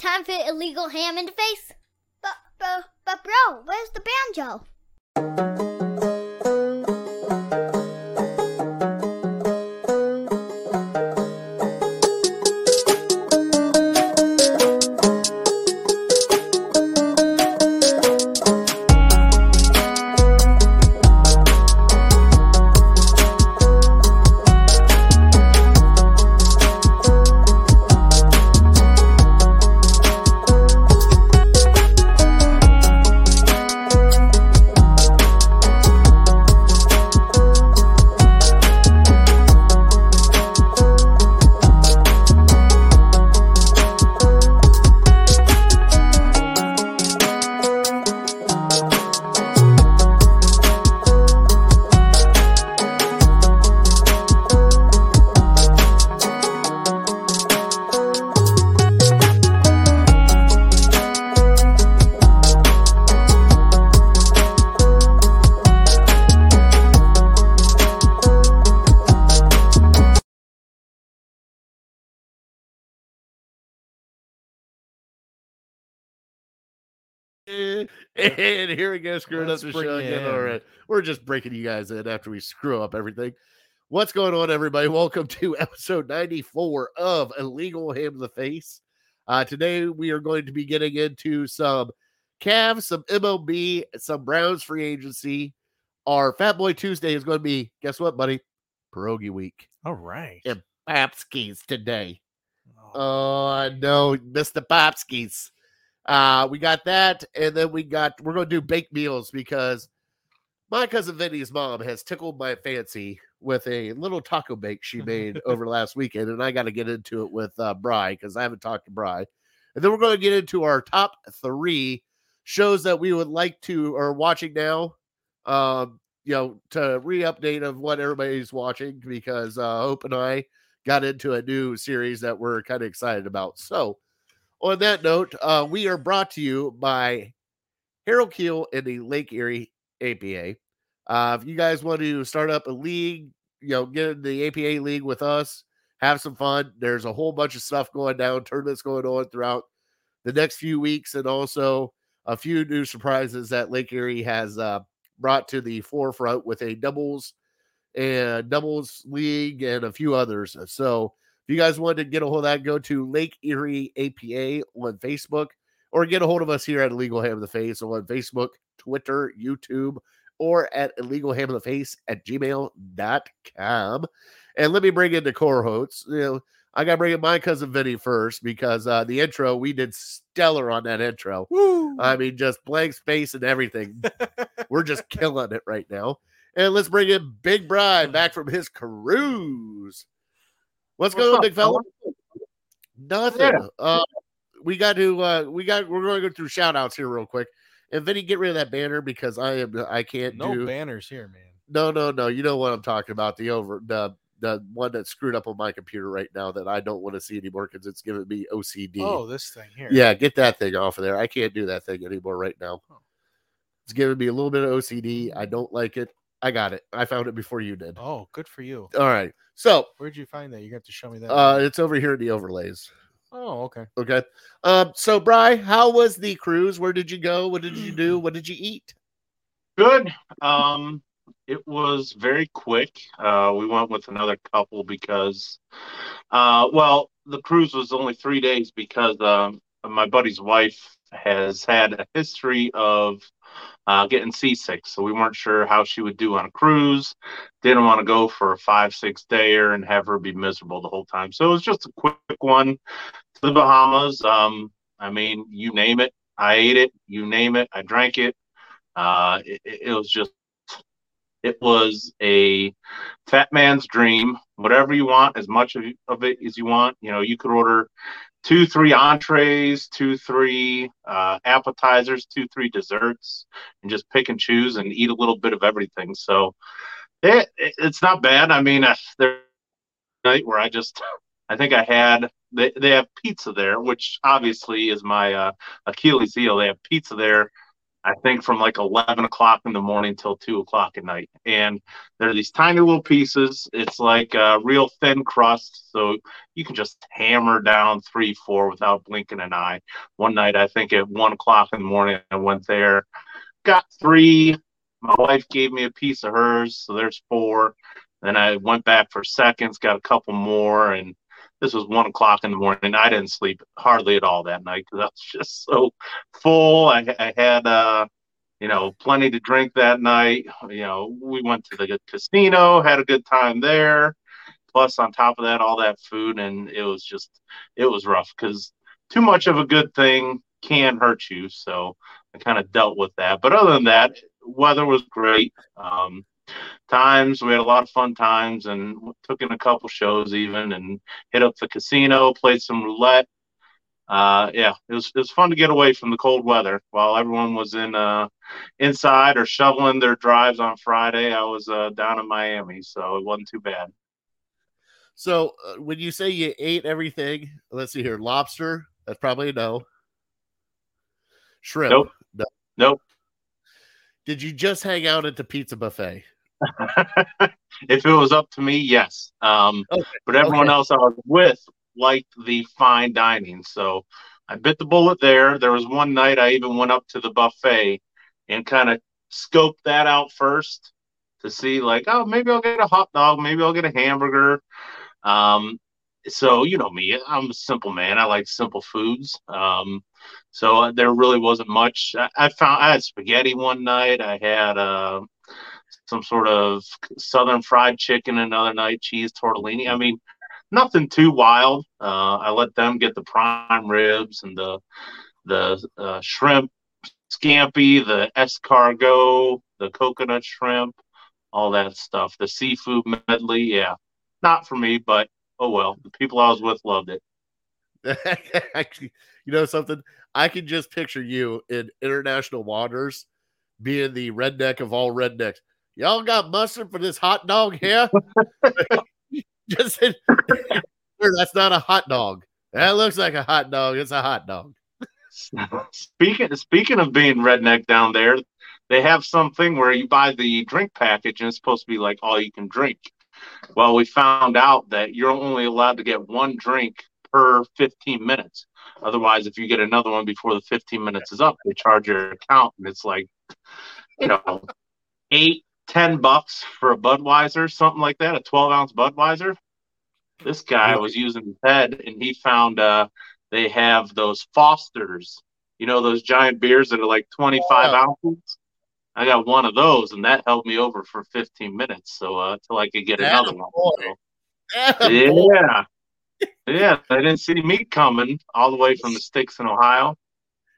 time for illegal ham in the face? But, but, but bro, where's the banjo? Screwing Let's up the show again. in. All right, we're just breaking you guys in after we screw up everything. What's going on, everybody? Welcome to episode 94 of Illegal Ham the Face. Uh, today we are going to be getting into some Cavs, some MLB, some Browns free agency. Our Fat Boy Tuesday is going to be, guess what, buddy? Pierogi week. All right. Yeah. Papskis today. Oh, Oh no, Mr. Popskis. Uh, we got that, and then we got we're gonna do baked meals because my cousin Vinny's mom has tickled my fancy with a little taco bake she made over last weekend, and I got to get into it with uh, Bry because I haven't talked to Bry, and then we're going to get into our top three shows that we would like to are watching now. Um, you know, to re-update of what everybody's watching because uh, Hope and I got into a new series that we're kind of excited about. So, on that note, uh, we are brought to you by Harold Keel and the Lake Erie APA. Uh, if you guys want to start up a league, you know, get in the APA league with us, have some fun. There's a whole bunch of stuff going down, tournaments going on throughout the next few weeks, and also a few new surprises that Lake Erie has uh, brought to the forefront with a doubles and doubles league and a few others. So you guys wanted to get a hold of that, go to Lake Erie APA on Facebook or get a hold of us here at Illegal Ham of the Face on Facebook, Twitter, YouTube, or at Illegal Ham of the Face at gmail.com. And let me bring in the core hosts. You know, I got to bring in my cousin Vinny first because uh, the intro, we did stellar on that intro. Woo! I mean, just blank space and everything. We're just killing it right now. And let's bring in Big Brian back from his cruise. What's, What's go, up, big fella? fella? Nothing. Yeah. Uh, we got to uh we got we're going to go through shout outs here real quick. And Vinny, get rid of that banner because I am I can't no do banners here, man. no no no. You know what I'm talking about. The over the the one that screwed up on my computer right now that I don't want to see anymore because it's giving me OCD. Oh, this thing here. Yeah, get that thing off of there. I can't do that thing anymore right now. Oh. It's giving me a little bit of OCD. I don't like it. I got it. I found it before you did. Oh, good for you. All right. So Where'd you find that? You got to show me that. uh it's over here in the overlays. oh, okay. Okay. Um, so Bry, how was the cruise? Where did you go? What did you do? What did you eat? Good. Um, it was very quick. Uh, we went with another couple because, uh, well, the cruise was only three days because um, my buddy's wife has had a history of uh, getting seasick, so we weren't sure how she would do on a cruise. Didn't want to go for a five, six dayer and have her be miserable the whole time. So it was just a quick one to the Bahamas. Um, I mean, you name it, I ate it. You name it, I drank it. Uh, it, it was just, it was a fat man's dream. Whatever you want, as much of it as you want. You know, you could order two, three entrees, two, three uh, appetizers, two, three desserts, and just pick and choose and eat a little bit of everything. So it, it it's not bad. I mean, there night where I just, I think I had. They, they have pizza there, which obviously is my uh, Achilles heel. They have pizza there I think from like 11 o'clock in the morning till 2 o'clock at night. And they're these tiny little pieces. It's like a real thin crust. So you can just hammer down three, four without blinking an eye. One night, I think at 1 o'clock in the morning, I went there, got three. My wife gave me a piece of hers. So there's four. Then I went back for seconds, got a couple more. And this was one o'clock in the morning. I didn't sleep hardly at all that night because I was just so full. I, I had, uh, you know, plenty to drink that night. You know, we went to the casino, had a good time there. Plus, on top of that, all that food, and it was just, it was rough because too much of a good thing can hurt you. So I kind of dealt with that. But other than that, weather was great. Um, times. We had a lot of fun times and took in a couple shows even and hit up the casino, played some roulette. Uh, yeah, it was it was fun to get away from the cold weather while everyone was in uh, inside or shoveling their drives on Friday. I was uh, down in Miami, so it wasn't too bad. So uh, when you say you ate everything, let's see here, lobster. That's probably a no. Shrimp. Nope. No. Nope. Did you just hang out at the pizza buffet? if it was up to me, yes. Um, Okay, but everyone okay. else I was with liked the fine dining, so I bit the bullet there. There was one night I even went up to the buffet and kind of scoped that out first to see, like, oh, maybe I'll get a hot dog, maybe I'll get a hamburger. Um, so you know me, I'm a simple man. I like simple foods. Um, so there really wasn't much. I, I found I had spaghetti one night. I had uh, some sort of southern fried chicken another night, cheese tortellini. I mean, nothing too wild. Uh, I let them get the prime ribs and the the uh, shrimp scampi, the escargot, the coconut shrimp, all that stuff. The seafood medley, yeah, not for me, but oh well. The people I was with loved it. Actually, you know something? I can just picture you in international waters being the redneck of all rednecks. Y'all got mustard for this hot dog here? just said, that's not a hot dog. That looks like a hot dog. It's a hot dog. Speaking speaking of being redneck down there, they have something where you buy the drink package and it's supposed to be like all you can drink. Well, we found out that you're only allowed to get one drink per 15 minutes. Otherwise, if you get another one before the 15 minutes is up, they charge your account, and it's like, you know, eight, ten bucks for a Budweiser, something like that, a 12 ounce Budweiser. This guy was using his head, and he found uh, they have those Fosters, you know, those giant beers that are like 25 Oh. ounces. I got one of those, and that held me over for 15 minutes, so uh, until I could get another one. So, yeah, yeah, they didn't see me coming all the way from the sticks in Ohio.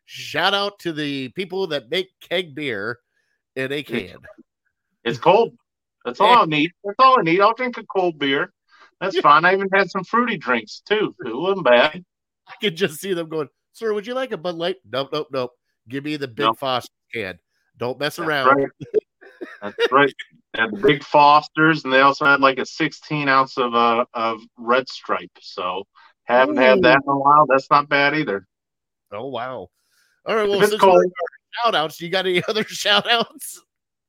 Shout out to the people that make keg beer in a can. It's cold. That's all I need. That's all I need. I'll drink a cold beer. That's fine. I even had some fruity drinks too. It wasn't bad. I could just see them going, Sir, would you like a Bud Light? Nope, nope, nope. Give me the big Nope. Foster can. Don't mess That's around. right. That's right. They had the big Fosters, and they also had like a 16 ounce of uh, of Red Stripe. So haven't had that in a while. That's not bad either. Oh wow. All right. Well, since cold. shout outs, you got any other shout outs?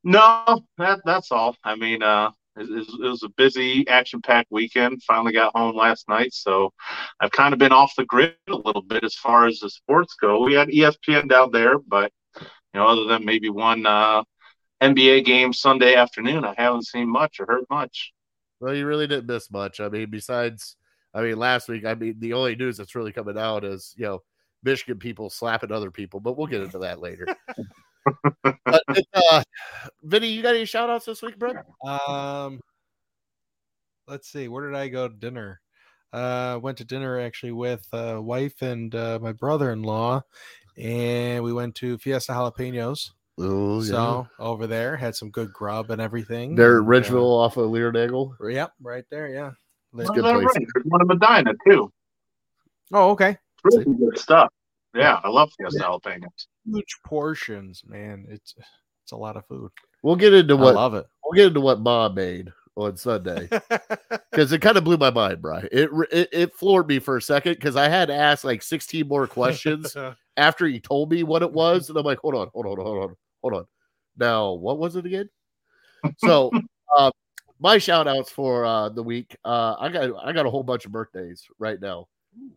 No, that that's all. I mean, uh, it, it was- a busy, action-packed weekend. Finally got home last night, so I've kind of been off the grid a little bit as far as the sports go. We had ESPN down there, but you know, other than maybe one uh, NBA game Sunday afternoon, I haven't seen much or heard much. Well, you really didn't miss much. I mean, besides, I mean, last week, I mean, the only news that's really coming out is, you know, Michigan people slapping other people, but we'll get into that later. but, uh, Vinny, you got any shout outs this week, bro? Um, let's see. Where did I go to dinner? Uh, went to dinner actually with uh, wife and uh, my brother-in-law, and we went to Fiesta Jalapenos. Oh, So over there, had some good grub and everything. They're and, uh, Ridgeville off of Lear Nagel. Yep, right there. Yeah. It's Oh, good that's place. right. There's one in Medina too. Oh, okay. Really good stuff. Yeah, I love Fiesta jalapenos. Huge portions, man. It's it's a lot of food. We'll get into I what love it. we'll get into what mom made on Sunday because it kind of blew my mind, Brian. It, it it floored me for a second because I had to ask like 16 more questions after he told me what it was, and I'm like, hold on, hold on, hold on, hold on. Now, what was it again? So, uh, my shout outs for uh, the week. Uh, I got I got a whole bunch of birthdays right now.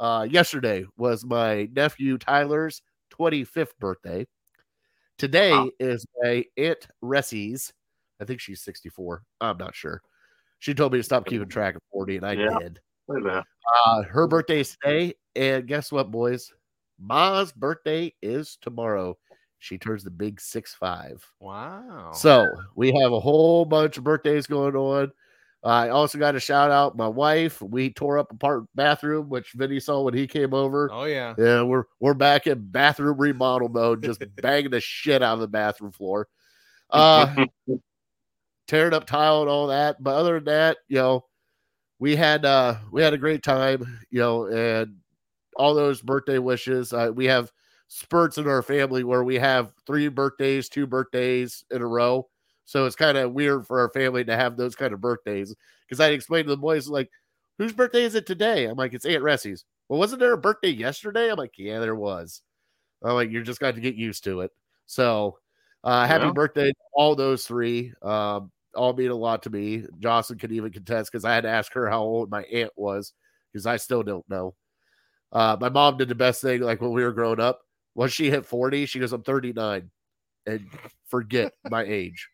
Uh, yesterday was my nephew Tyler's 25th birthday. Today Wow. is my aunt Ressie's. I think she's 64. I'm not sure. She told me to stop keeping track of 40, and I Yeah. did. Look at that. Uh, her birthday is today, and guess what, boys? Ma's birthday is tomorrow. She turns the big six five. wow. So we have a whole bunch of birthdays going on. I also got a shout out my wife. We tore up a part bathroom, which Vinny saw when he came over. oh yeah. Yeah, we're we're back in bathroom remodel mode, just banging the shit out of the bathroom floor. Uh tearing up tile and all that. But other than that, you know, we had uh we had a great time, you know, and all those birthday wishes. Uh, we have spurts in our family where we have three birthdays, two birthdays in a row. So it's kind of weird for our family to have those kind of birthdays. Because I explained to the boys, like, whose birthday is it today? I'm like, it's Aunt Ressie's. Well, wasn't there a birthday yesterday? I'm like, yeah, there was. I'm like, you're just got to get used to it. So, uh, happy Yeah. birthday to all those three. Um, all mean a lot to me. Jocelyn could even contest because I had to ask her how old my aunt was because I still don't know. Uh, my mom did the best thing, like when we were growing up. Once she hit 40, she goes, I'm 39 and forget my age.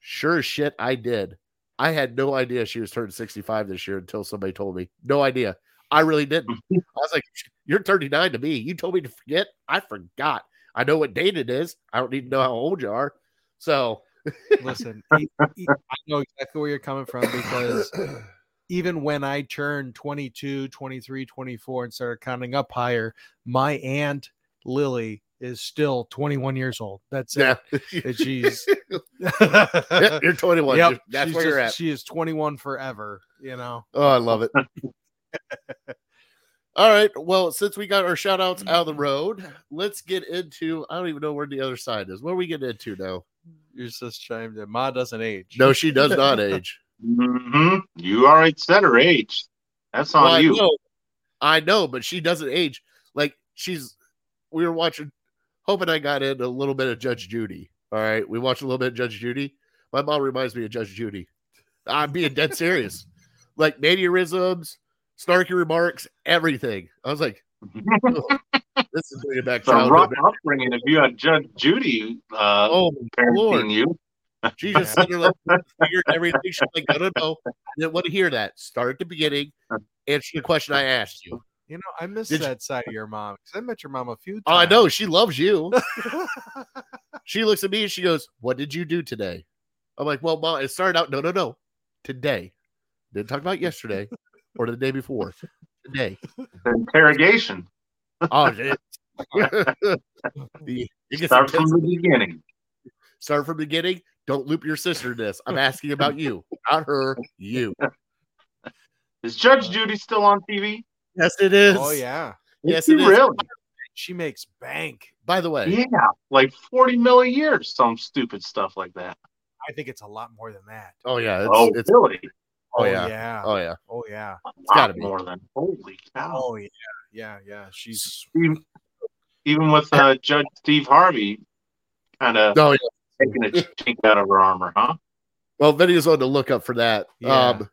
Sure as shit, I did. I had no idea she was turning 65 this year until somebody told me. No idea. I really didn't. I was like, You're 39 to me. You told me to forget. I forgot. I know what date it is. I don't need to know how old you are. So, Listen, I know exactly where you're coming from because even when I turned 22, 23, 24 and started counting up higher, my aunt Lily is still 21 years old. That's yeah. it. And She's Yeah, you're 21. Yep, You're- That's she's where you're at. She is 21 forever, you know. Oh, I love it. All right. Well, since we got our shout outs out of the road, let's get into I don't even know where the other side is. What are we getting into now? You're just chimed in. Ma doesn't age. No, she does not age. hmm You already said her age. That's on Well, I you. know, I know, but she doesn't age. Like she's we were watching Hope and I got in a little bit of Judge Judy. All right. We watched a little bit of Judge Judy. My mom reminds me of Judge Judy. I'm being dead serious. Like mannerisms, snarky remarks, everything. I was like, this is bringing back a rough childhood. upbringing if you had Judge Judy uh, Oh, Lord. you. She just there like figured everything. She's like, no, no, no. I didn't want to hear that. Start at the beginning. Answer the question I asked you. You know, I miss Did you- that side of your mom because I met your mom a few times. Oh, I know. She loves you. She looks at me and she goes, What did you do today? I'm like, Well, mom, it started out, no, no, no. Today. Didn't talk about yesterday or the day before. Today. Interrogation. Oh, shit. you you get Start from the beginning. Start from the beginning. Don't loop your sister in this. I'm asking about you, not her, you. Is Judge Judy still on TV? Yes, it is. oh yeah, Yes, Is it she is. Really? she makes bank. By the way, Yeah, like forty mil a year, some stupid stuff like that. I think it's a lot more than that. oh yeah, it's, oh, it's really? oh yeah, yeah. oh yeah. Oh yeah. A gotta be. more than holy cow. Oh yeah. Yeah, yeah. She's Even, even with uh, Judge Steve Harvey, kind of Oh yeah. taking a chink out of her armor, huh? Well, Vinny's on the lookup for that. Yeah. Um,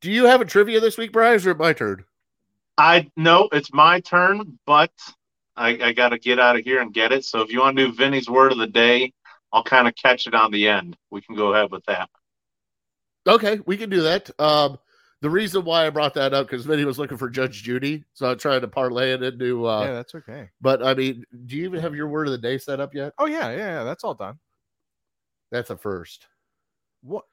do you have a trivia this week, Brian? Or my turn? I know it's my turn, but I, I got to get out of here and get it. So if you want to do Vinny's word of the day, I'll kind of catch it on the end. We can go ahead with that. Okay, we can do that. Um, the reason why I brought that up because Vinny was looking for Judge Judy, so I'm trying to parlay it into. Uh, yeah, that's okay. But I mean, do you even have your word of the day set up yet? Oh yeah, yeah, yeah. That's all done. That's a first. What?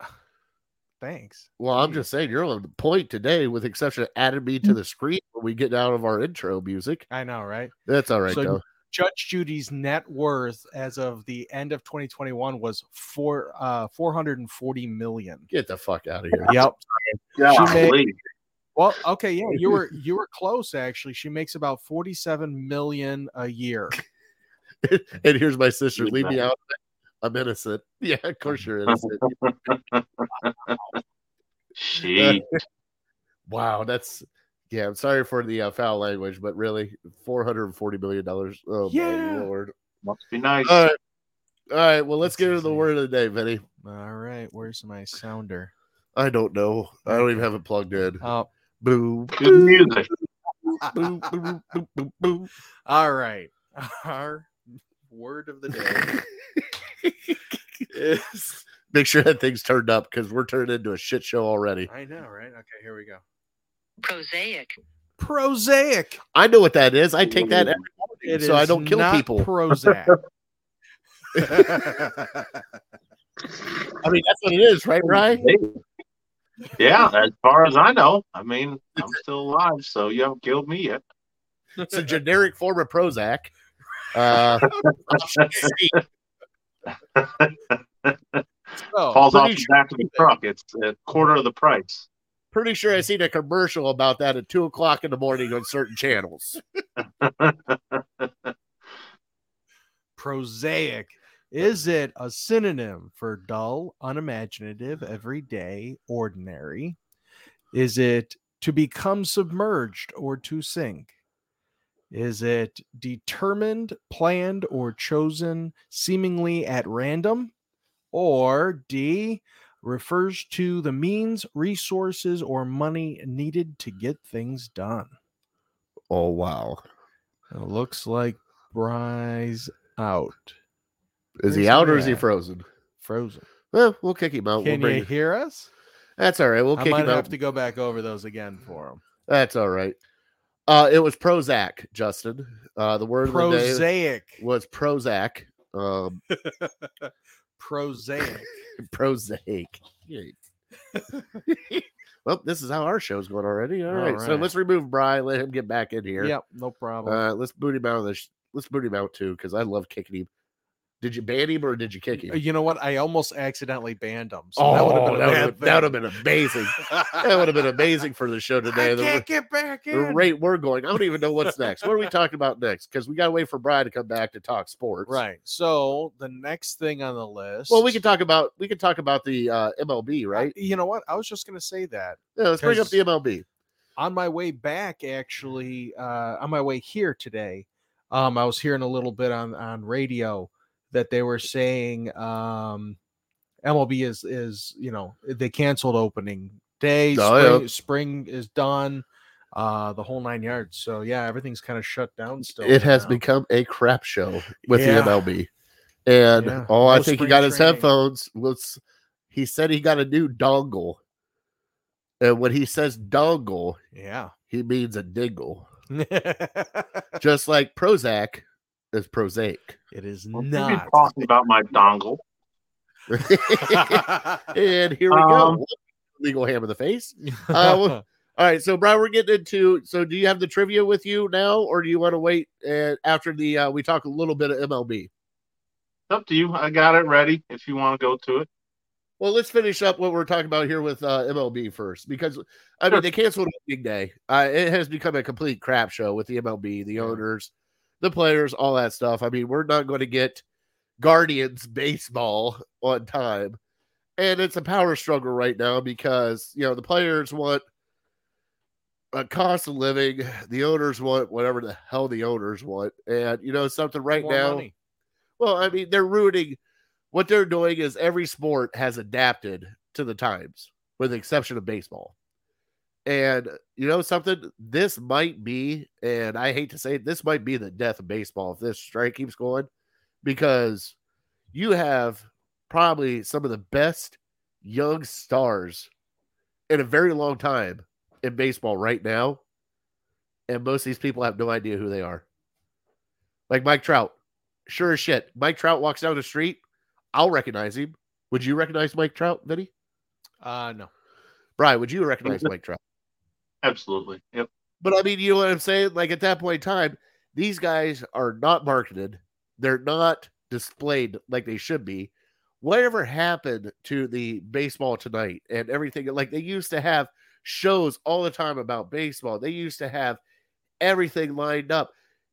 Thanks. Well, I'm just saying you're on the point today, with the exception of adding me to the screen when we get out of our intro music. I know, right? That's all right So- though. Judge Judy's net worth as of the end of 2021 was four uh 440 million. Get the fuck out of here. Yep. Yeah, made- Well, okay, yeah, you were you were close actually. She makes about 47 million a year. and here's my sister. Leave me out. I'm innocent. Yeah, of course you're innocent. She Wow, that's yeah. I'm sorry for the uh, foul language, but really, four hundred and forty million dollars. Oh Yeah. my lord! must be nice. All right, all right. Well, let's That's get into the word of the day, Vinny. All right, where's my sounder? I don't know. I don't even have it plugged in. Oh, Boo, Good music. boo, boo, boo, boo, boo. all right. Our word of the day is Make sure that thing's turned up because we're turned into a shit show already. I know, right? Okay, here we go. prosaic, Prosaic. I know what that is. I take that every morning, It so I don't kill not people. Prozac. I mean, that's what it is, right, Ryan? Yeah, as far as I know. I mean, I'm still alive, so you haven't killed me yet. It's a generic form of Prozac. Uh, Oh, Falls off pretty the back of the truck. It's a quarter of the price. pretty sure I seen a commercial about that at two o'clock in the morning on certain channels. prosaic. Is it a synonym for dull, unimaginative, everyday, ordinary? Is it to become submerged or to sink? Is it determined, planned, or chosen seemingly at random? Or D refers to the means, resources, or money needed to get things done? Oh wow! It looks like Bry's out. Is he out or is he frozen? Frozen. Well, we'll kick him out. Can we'll you hear us? That's all right. We'll I kick might him have out. to go back over those again for him. That's all right. Uh, it was Prozac, Justin. Uh, the word of the was Prozac. Um, Prosaic. Prozac. well, this is how our show's going already. All All right, so let's remove Brian. Let him get back in here. Yep, no problem. Uh, let's boot him out of this. Let's boot him out too, because I love kicking him. Did you ban him or did you kick him? you know what? I almost accidentally banned him. So that would have been that would've- that would have been amazing. that would have been amazing for the show today. I The, can't get back the in. rate we're going, I don't even know what's next. What are we talking about next? Because we got to wait for Brian to come back to talk sports. Right. So the next thing on the list. Well, we can talk about we can talk about the uh, MLB, right? You know what? I was just going to say that. Yeah, let's bring up the MLB. on my way back actually uh on my way here today um i was hearing a little bit on on radio that they were saying um mlb is is you know they canceled opening day Oh, spring, yeah. spring is done uh the whole nine yards so yeah everything's kind of shut down still It has now. become a crap show with Yeah. the MLB. And Yeah, oh, I think he got his training. headphones. Was he said he got a new dongle. And when he says dongle, yeah he means a dingle. Just like Prozac is prosaic. it is Well, you not talking about my dongle. and here we Um, go. Legal ham in the face. Uh, well, All right, so Brian, we're getting into. So, do you have the trivia with you now, or do you want to wait uh, after the uh, we talk a little bit of MLB? It's up to you. I got it ready if you want to go to it. Well, let's finish up what we're talking about here with uh, MLB first, because I mean they canceled Big Day. Uh, it has become a complete crap show with the MLB, the Yeah. owners, the players, all that stuff. I mean, we're not going to get Guardians baseball on time, and it's a power struggle right now because you know the players want a cost of living, the owners want whatever the hell the owners want, and you know something right More now. money. Well, I mean, they're ruining what they're doing is every sport has adapted to the times, with the exception of baseball. And you know something, this might be, and I hate to say it, this might be the death of baseball if this strike keeps going, because you have probably some of the best young stars in a very long time in baseball right now. And most of these people have no idea who they are. Like Mike Trout, sure as shit. Mike Trout walks down the street, I'll recognize him. Would you recognize Mike Trout, Vinny? uh no Brian, would you recognize Mike Trout? Absolutely. Yep. But I mean, you know what I'm saying? Like at that point in time, these guys are not marketed. They're not displayed like they should be. Whatever happened to the baseball tonight and everything, like they used to have shows all the time about baseball. They used to have everything lined up.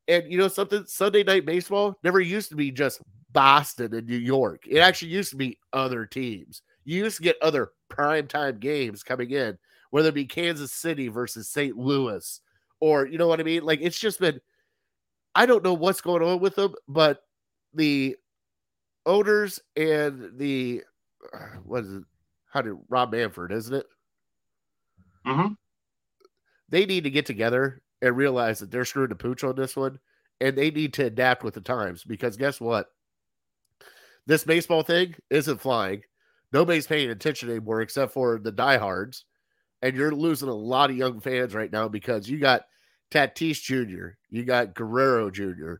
And you know something? Sunday night baseball never used to be just Boston and New York. It actually used to be other teams. You used to get other primetime games coming in, whether it be Kansas City versus St. Louis, or you know what I mean? Like it's just been I don't know what's going on with them, but the owners and the uh, what is it? How did Rob Manfred, isn't it? Mm-hmm. They need to get together and realize that they're screwing the pooch on this one, and they need to adapt with the times because guess what? This baseball thing isn't flying. Nobody's paying attention anymore except for the diehards, and you're losing a lot of young fans right now because you got Tatis Jr., you got Guerrero Jr.,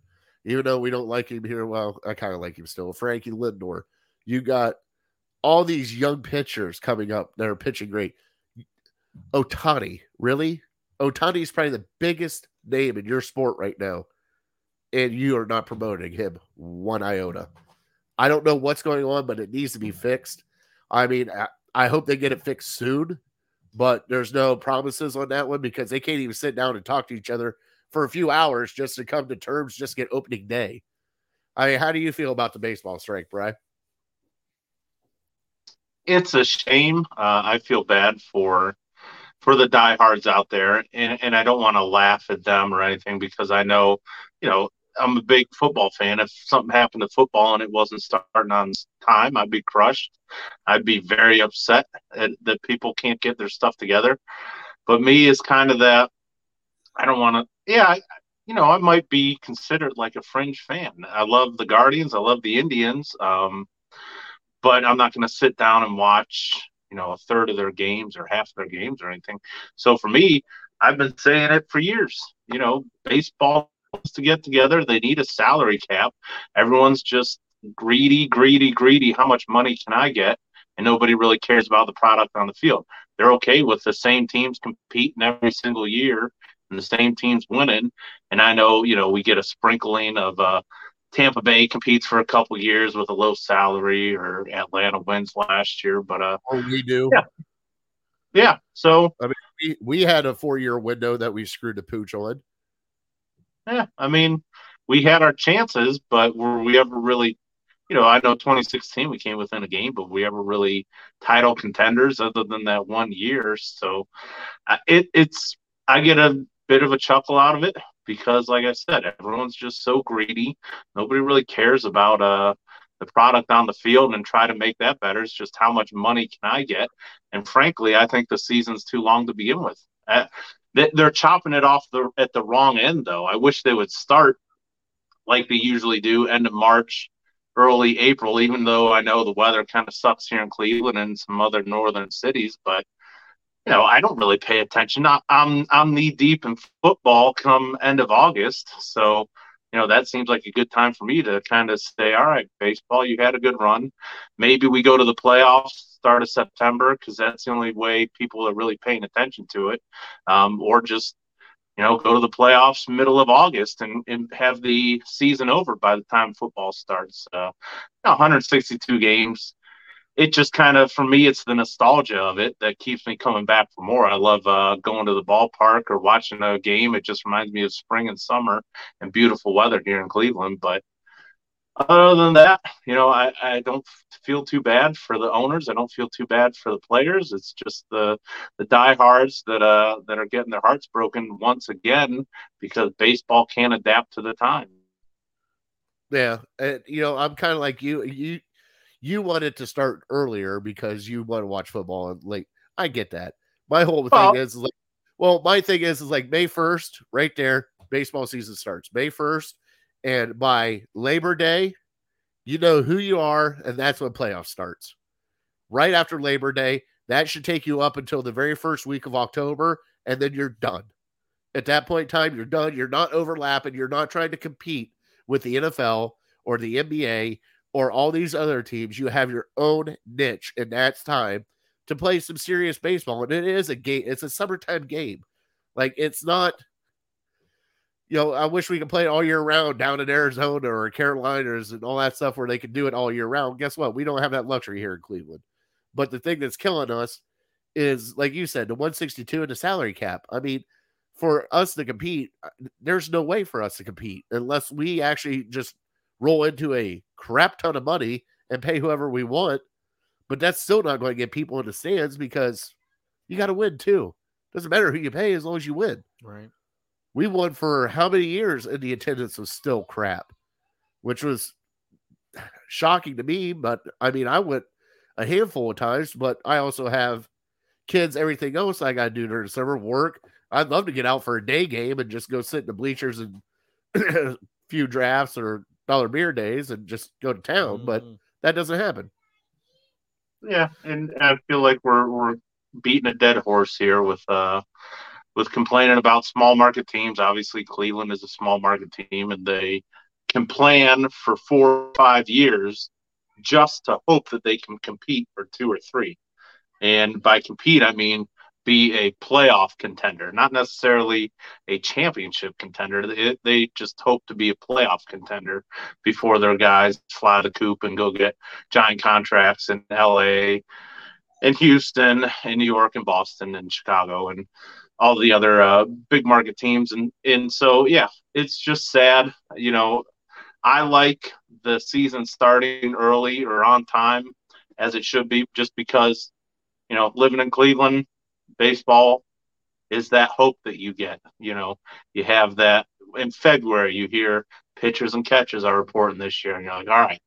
even though we don't like him here. Well, I kind of like him still. Frankie Lindor. You got all these young pitchers coming up that are pitching great. Ohtani, really? Ohtani is probably the biggest name in your sport right now, and you are not promoting him one iota. I don't know what's going on, but it needs to be fixed. I mean, I, I hope they get it fixed soon, but there's no promises on that one because they can't even sit down and talk to each other for a few hours just to come to terms, just get opening day. I mean, how do you feel about the baseball strike, Brian? It's a shame. Uh, I feel bad for for the diehards out there, and and I don't want to laugh at them or anything because I know, you know, I'm a big football fan. If something happened to football and it wasn't starting on time, I'd be crushed. I'd be very upset at, that people can't get their stuff together. But me is kind of that. I don't want to. Yeah, I, you know, I might be considered like a fringe fan. I love the Guardians. I love the Indians. Um, but I'm not going to sit down and watch, you know, a third of their games or half their games or anything. So for me, I've been saying it for years. You know, baseball to get together. They need a salary cap. Everyone's just greedy, greedy, greedy. How much money can I get? And nobody really cares about the product on the field. They're okay with the same teams competing every single year and the same teams winning. And I know, you know, we get a sprinkling of uh, Tampa Bay competes for a couple years with a low salary, or Atlanta wins last year. But uh, Oh, we do. Yeah. yeah, so We, we had a four year window that we screwed the pooch on. Yeah, I mean, we had our chances, but were we ever really? You know, I know 2016 we came within a game, but we ever really title contenders other than that one year. So uh, it, it's I get a bit of a chuckle out of it because, like I said, everyone's just so greedy. Nobody really cares about uh, the product on the field and try to make that better. It's just how much money can I get? And frankly, I think the season's too long to begin with. Uh, they're chopping it off the at the wrong end, though. I wish they would start like they usually do, end of March, early April. Even though I know the weather kind of sucks here in Cleveland and some other northern cities, but you know, I don't really pay attention. I, I'm I'm knee deep in football come end of August, so you know that seems like a good time for me to kind of say, all right, baseball, you had a good run. Maybe we go to the playoffs start of September because that's the only way people are really paying attention to it, um, or just you know go to the playoffs middle of August and, and have the season over by the time football starts. Uh, 162 games it just kind of for me it's the nostalgia of it that keeps me coming back for more. I love uh, going to the ballpark or watching a game. It just reminds me of spring and summer and beautiful weather here in cleveland but other than that you know i, I don't feel too bad for the owners. I don't feel too bad for the players. It's just the the diehards that uh that are getting their hearts broken once again because baseball can't adapt to the time. Yeah, and you know, I'm kind of like you. You you wanted to start earlier because you want to watch football and late. I get that. My whole Well- thing is like, well, my thing is is like May 1st, right there, baseball season starts May 1st, and by Labor Day, you know who you are, and that's when playoff starts. Right after Labor Day, that should take you up until the very first week of October, and then you're done. At that point in time, you're done. You're not overlapping. You're not trying to compete with the NFL or the NBA or all these other teams. You have your own niche, and that's time to play some serious baseball. And it is a game, it's a summertime game. Like it's not, you know, I wish we could play it all year round down in Arizona or Carolinas and all that stuff where they could do it all year round. Guess what? We don't have that luxury here in Cleveland. But the thing that's killing us is, like you said, the 162 and the salary cap. I mean, for us to compete, uh, there's no way for us to compete unless we actually just roll into a crap ton of money and pay whoever we want. but that's still not going to get people in the stands because you got to win too. Doesn't matter who you pay as long as you win. Right. We won for how many years and the attendance was still crap, which was shocking to me. But I mean, I went a handful of times, but I also have kids, everything else I got to do during the summer, work. I'd love to get out for a day game and just go sit in the bleachers and a few drafts or dollar beer days and just go to town, but Mm. that doesn't happen. Yeah, and I feel like we're we're beating a dead horse here with uh with complaining about small market teams. Obviously, Cleveland is a small market team, and they can plan for four or five years just to hope that they can compete for two or three. And by compete, I mean be a playoff contender, not necessarily a championship contender. They, they just hope to be a playoff contender before their guys fly the coop and go get giant contracts in LA and Houston and New York and Boston and Chicago and all the other uh, big market teams. And, and so, yeah, it's just sad. You know, I like the season starting early or on time as it should be, just because, you know, living in Cleveland, baseball is that hope that you get. You know, you have that in February, you hear pitchers and catches are reporting this year, and you're like, all right,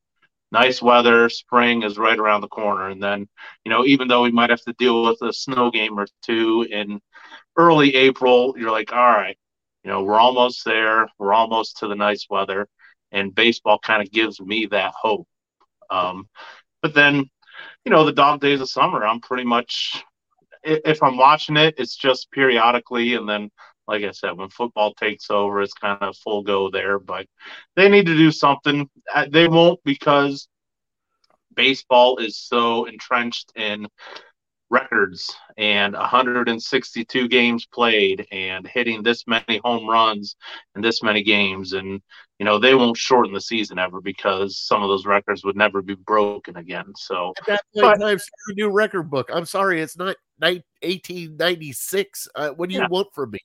nice weather, spring is right around the corner. And then, you know, even though we might have to deal with a snow game or two in early April, you're like, all right, you know, we're almost there. We're almost to the nice weather. And baseball kind of gives me that hope. Um, but then, you know, the dog days of summer, I'm pretty much, if I'm watching it, it's just periodically. And then, like I said, when football takes over, it's kind of full go there. But they need to do something. Uh, They won't because baseball is so entrenched in records and 162 games played and hitting this many home runs in this many games and you know they won't shorten the season ever because some of those records would never be broken again so At that But- in time, a new record book. I'm sorry, it's not 1896. Uh, what do you Yeah. want from me?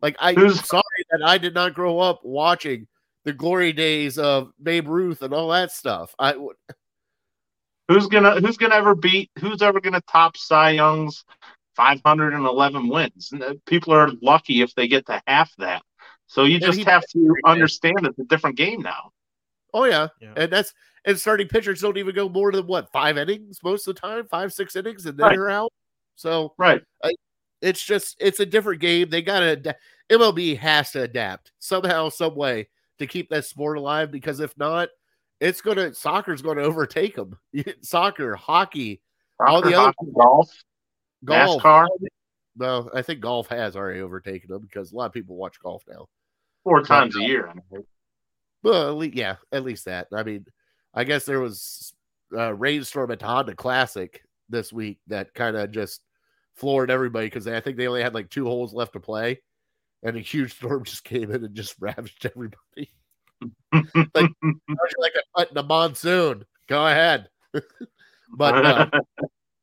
Like, I'm Who's- sorry that I did not grow up watching the glory days of Babe Ruth and all that stuff. I w- who's gonna who's gonna ever beat who's ever gonna top cy young's 511 wins uh, people are lucky if they get to half that so you And just have to understand it's a different game now oh yeah. Yeah. and that's and starting pitchers don't even go more than what five innings most of the time, five six innings, and then Right. they're out. So right uh, it's just it's a different game. They gotta ada- MLB has to adapt somehow, some way to keep that sport alive. Because if not, it's gonna soccer's gonna overtake them. Soccer, hockey, All the Soccer, other- golf golf. NASCAR Well, I think golf has already overtaken them because a lot of people watch golf now. four times a uh, year Well, yeah, at least that. I mean, I guess there was a rainstorm at the Honda Classic this week that kind of just floored everybody because I think they only had like two holes left to play, and a huge storm just came in and just ravaged everybody. like like a cut in a monsoon. Go ahead, but uh,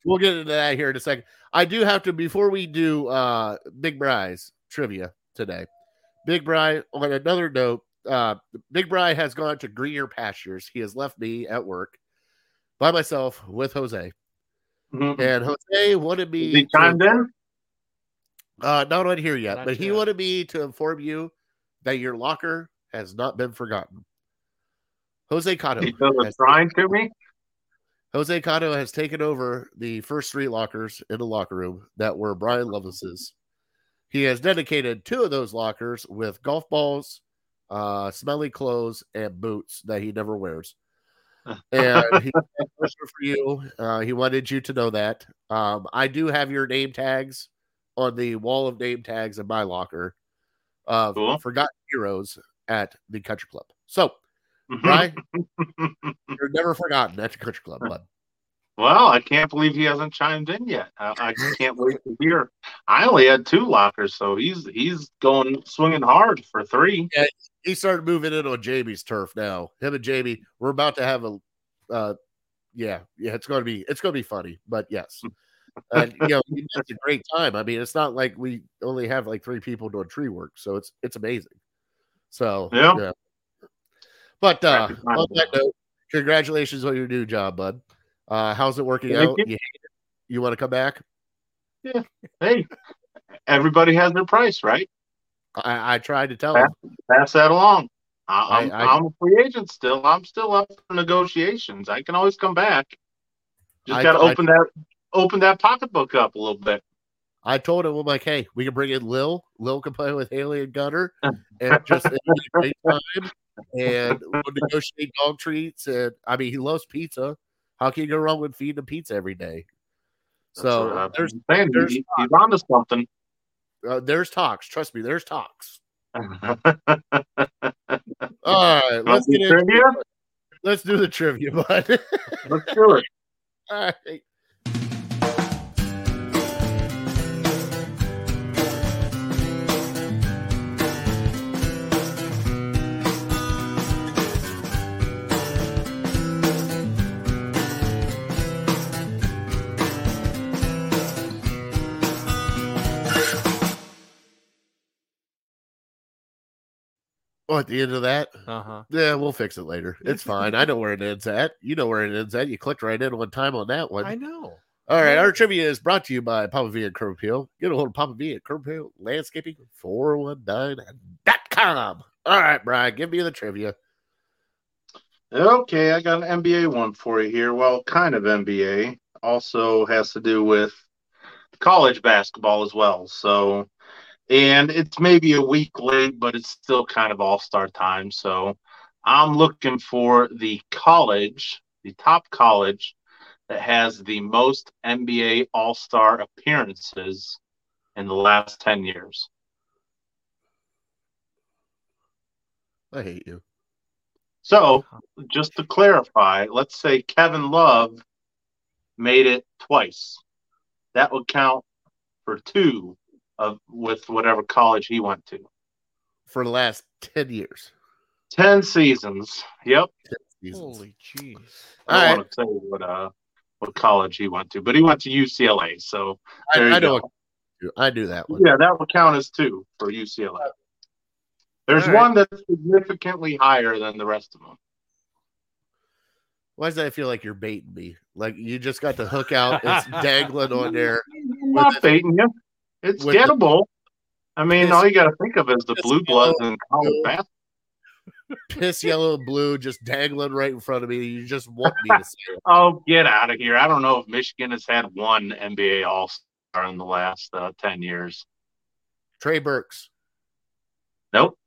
we'll get into that here in a second. I do have to before we do uh Big Bry's trivia today. Big Bry on another note, uh Big Bry has gone to greener pastures. He has left me at work by myself with Jose. Mhm. And Jose wanted me Is he to- chimed in uh not on here yet, Not but he wanted me to inform you that your locker has not been forgotten. Jose Cotto he does a has- trying to me Jose Cotto has taken over the first three lockers in the locker room that were Brian Lovis's. He has dedicated two of those lockers with golf balls, uh, smelly clothes, and boots that he never wears. And he has a question for you. Uh, he wanted you to know that. Um, I do have your name tags on the wall of name tags in my locker of Cool. Forgotten Heroes at the country club. So, Brian, you're never forgotten at the country club, bud. Well, I can't believe he hasn't chimed in yet. I, I can't wait to hear. I only had two lockers, so he's he's going swinging hard for three. he started moving in on Jamie's turf now. Him and Jamie, we're about to have a, uh, yeah, yeah, it's going to be, it's going to be funny, but yes, and you know, it's a great time. I mean, it's not like we only have like three people doing tree work, so it's it's amazing. So Yeah. But uh, on that note, congratulations on your new job, bud. Uh, how's it working out? you. You, hate it? you want to come back? Yeah. Hey, everybody has their price, right? I, I tried to tell Yeah. him. Pass that along. I, I'm, I- I, am a free agent still. I'm still up for negotiations. I can always come back. Just got to open that open that pocketbook up a little bit. I told him, I'm like, hey, we can bring in Lil. Lil can play with Haley and Gunner, and just great time. And we'll negotiate dog treats. And I mean, he loves pizza. How can you go wrong with feeding him pizza every day? That's So there's saying. there's He- he's onto something. uh, there's talks. Trust me, there's talks. All right, let's get trivia? let's do the trivia, bud. Let's do it. All right. Oh, at the end of that, Uh huh. yeah, we'll fix it later. It's fine. I know where it ends at. You know where it ends at. You clicked right in one time on that one. I know. All right, our trivia is brought to you by Papa V and Curb Appeal. Get a hold of Papa V at Curb Appeal Landscaping 419.com. All right, Brian, give me the trivia. Okay, I got an NBA one for you here. Well, kind of NBA. Also has to do with college basketball as well. So, and it's maybe a week late, but it's still kind of all star time. So, I'm looking for the college, the top college that has the most NBA all star appearances in the last 10 years. I hate you. So, just to clarify, let's say Kevin Love made it twice. That would count for two of with whatever college he went to. For the last 10 years. 10 seasons. Yep. Seasons. Holy jeez. I don't right. want to say what uh what college he went to, but he went to UCLA. So I, you I know go. what I do that one. yeah, that would count as two for UCLA. There's All right. one that's significantly higher than the rest of them. Why does that feel like you're baiting me? Like you just got the hook out, it's dangling on there. I'm not baiting you. It's with the- gettable. I mean, all you got to think of is the blue bloods and college basketball. Piss yellow and blue just dangling right in front of me. You just want me to see it. Oh, get out of here! I don't know if Michigan has had one NBA All Star in the last uh, ten years. Trey Burks. Nope.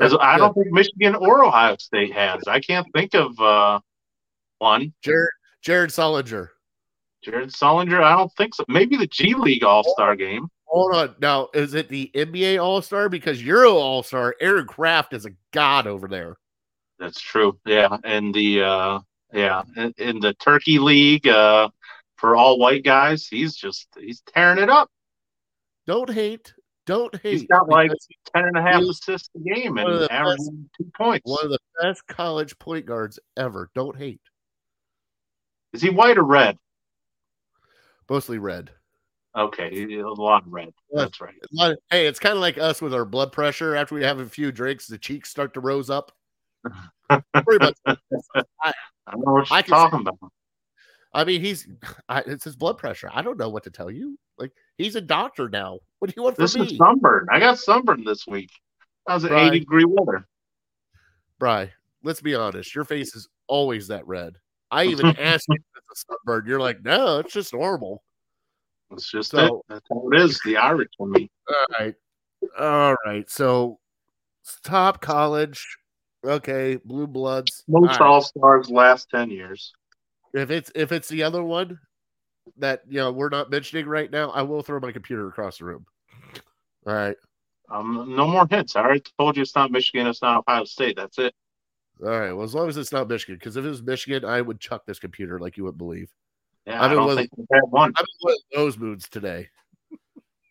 As- I don't think Michigan or Ohio State has. I can't think of uh, one. Jared Jared Sullinger. Jared Sullinger. I don't think so. Maybe the G League All Star game. Hold on. Now, is it the NBA All Star? Because Euro All Star, Aaron Craft is a god over there. That's true. Yeah, and the uh, yeah, in, in the Turkey League uh, for all white guys, he's just he's tearing it up. Don't hate. Don't hate. He's got like because ten and a half assists a game and averaging two points. one of the best college point guards ever. Don't hate. Is he white or red? Mostly red. Okay, a lot of red. That's right. Of- Hey, it's kind of like us with our blood pressure. After we have a few drinks, the cheeks start to rose up. Pretty much. I don't know what you're can say- talking about. I mean, he's I, it's his blood pressure. I don't know what to tell you. Like he's a doctor now. What do you want from This me, This is sunburn. I got sunburn this week. I was at Right. 80 degree weather. Bry? Let's be honest. Your face is always that red. I even asked you if it's a sunburn. You're like, no, it's just normal. It's just So- it. That's how it is. The Irish for me. All right. All right. So top college. Okay, blue bloods. Most right. All Stars last 10 years. If it's if it's the other one that you know we're not mentioning right now, I will throw my computer across the room. All right. Um, no more hints. I already told you it's not Michigan. It's not Ohio State. That's it. All right. Well, as long as it's not Michigan, because if it was Michigan, I would chuck this computer like you wouldn't believe. Yeah, I I, mean, don't was- think we've had one. I'm in those moods today.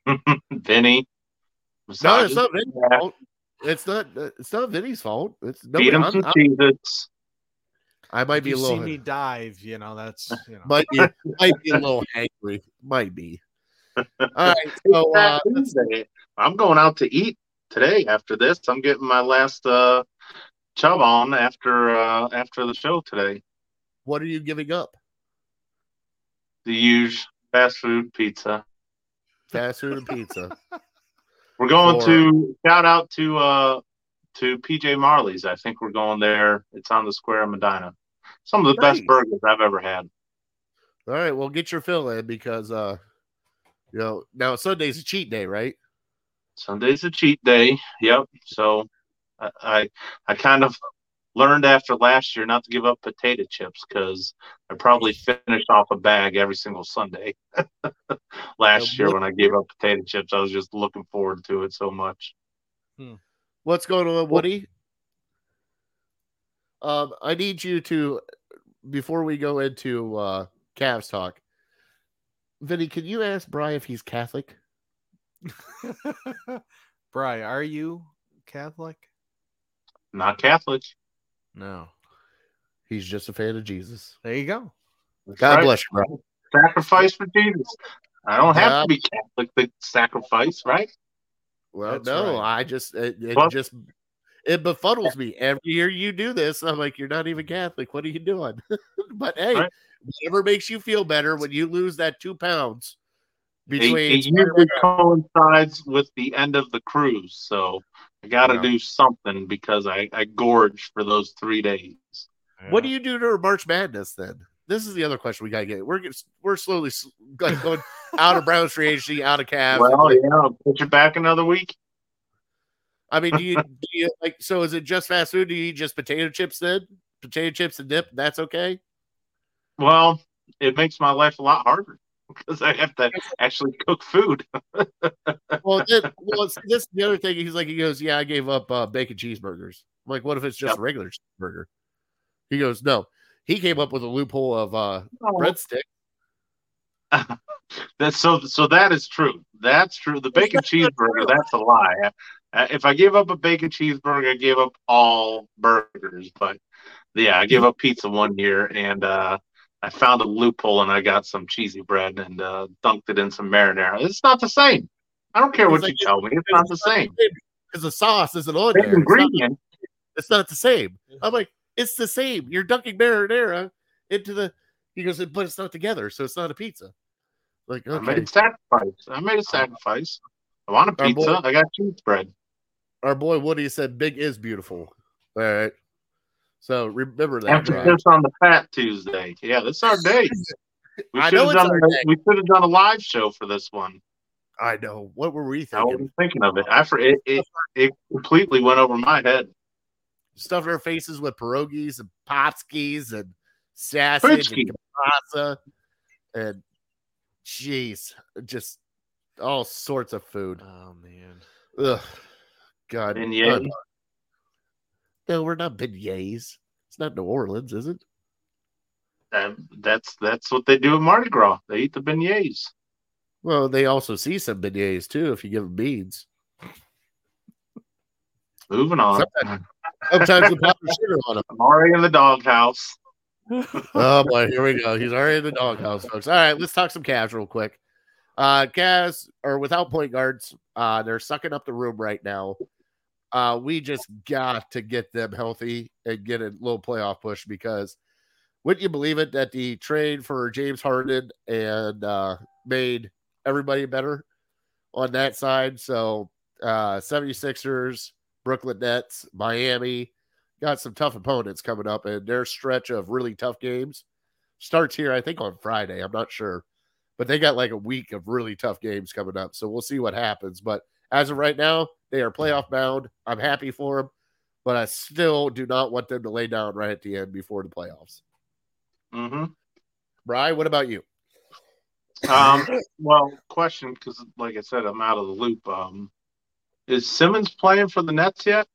Vinny. No, it's not Vinny's Yeah. fault. It's not. It's not Vinny's fault. It's no. Feed him I'm, some I'm- I might If be you a see me dive, you know that's you know. Might be. might be a little angry. Might be. All right. So uh, I'm going out to eat today after this. I'm getting my last uh, chub on after uh, after the show today. what are you giving up? The huge fast food pizza. Fast food and pizza. We're going For- to shout out to uh to PJ Marley's. I think we're going there. It's on the square of Medina. Some of the best burgers I've ever had. All right, well, get your fill in because uh, you know now Sunday's a cheat day, right? Sunday's a cheat day. Yep. So I I, I kind of learned after last year not to give up potato chips because I probably finished off a bag every single Sunday. last year when I gave up potato chips, I was just looking forward to it so much. What's going on, Woody? Um, I need you to before we go into uh Cavs talk. Vinny, can you ask Bry if he's Catholic? Bry, are you Catholic? Not Catholic. No. He's just a fan of Jesus. There you go. That's God right. bless you, Bry. Sacrifice for Jesus. I don't have Yeah. to be Catholic to sacrifice, right? Well, That's no, right. I just it, it Well- just it befuddles me every year you do this. I'm like, you're not even Catholic. What are you doing? but hey, Right. whatever makes you feel better when you lose that two pounds It, between it usually coincides with the end of the cruise, so I got to Yeah. do something because I, I gorged for those three days. What do you do to March Madness then? This is the other question we gotta get. We're we're slowly like going out of Browns free agency, out of Cavs. Well, Like, yeah, I'll put you back another week. I mean, do you, do you like? So is it just fast food? Do you eat just potato chips then? Potato chips and dip. That's okay. Well, it makes my life a lot harder because I have to actually cook food. Well, then, well, see, this is the other thing. He's like, he goes, yeah, I gave up uh, bacon cheeseburgers. I'm like, what if it's just Yep. a regular cheeseburger? He goes, no. He came up with a loophole of uh, breadstick. That's so. So that is true. That's true. The bacon cheeseburger. That's a lie. Uh, if I gave up a bacon cheeseburger, I gave up all burgers. But yeah, I gave up pizza one year, and uh, I found a loophole, and I got some cheesy bread and uh, dunked it in some marinara. It's not the same. I don't care what like, you tell me. It's not the same. because the sauce isn't on Same there. It's not, ingredient. it's not the same. I'm like, it's the same. You're dunking marinara into the. He goes, but it's not together, so it's not a pizza. Like, I made a sacrifice. I made a sacrifice. I want a pizza. boy- I got cheese bread. our boy Woody said, "Big is beautiful." All right, so remember that. Brian. Emphasis on the Fat Tuesday. Yeah, this is our day. We I should know have it's done. our A, day. we should have done a live show for this one. I know. What were we thinking? I wasn't thinking of it. I for it, it. It completely went over my head. Stuffed our faces with pierogies and popskis and sausage and Pritchky. kielbasa and jeez, just all sorts of food. Oh man. Ugh, God. Beignets. Uh, No, we're not beignets. It's not New Orleans, is it? That, that's that's what they do at Mardi Gras. They eat the beignets. Well, they also see some beignets too if you give them beans. Moving on. Sometimes- Sometimes pop the sugar on them. I'm already in the doghouse. Oh boy, here we go. He's already in the doghouse, folks. All right, let's talk some Cavs real quick. Uh Cavs are without point guards. Uh they're sucking up the room right now. Uh we just got to get them healthy and get a little playoff push because wouldn't you believe it that the trade for James Harden and uh made everybody better on that side? So uh 76ers, Brooklyn Nets, Miami, got some tough opponents coming up, and their stretch of really tough games starts here, I think, on Friday. I'm not sure, but they got like a week of really tough games coming up. So we'll see what happens. But as of right now, they are playoff bound. I'm happy for them, but I still do not want them to lay down right at the end before the playoffs. hmm Bry, what about you? Um, well, question because, like I said, I'm out of the loop. Um, is Simmons playing for the Nets yet?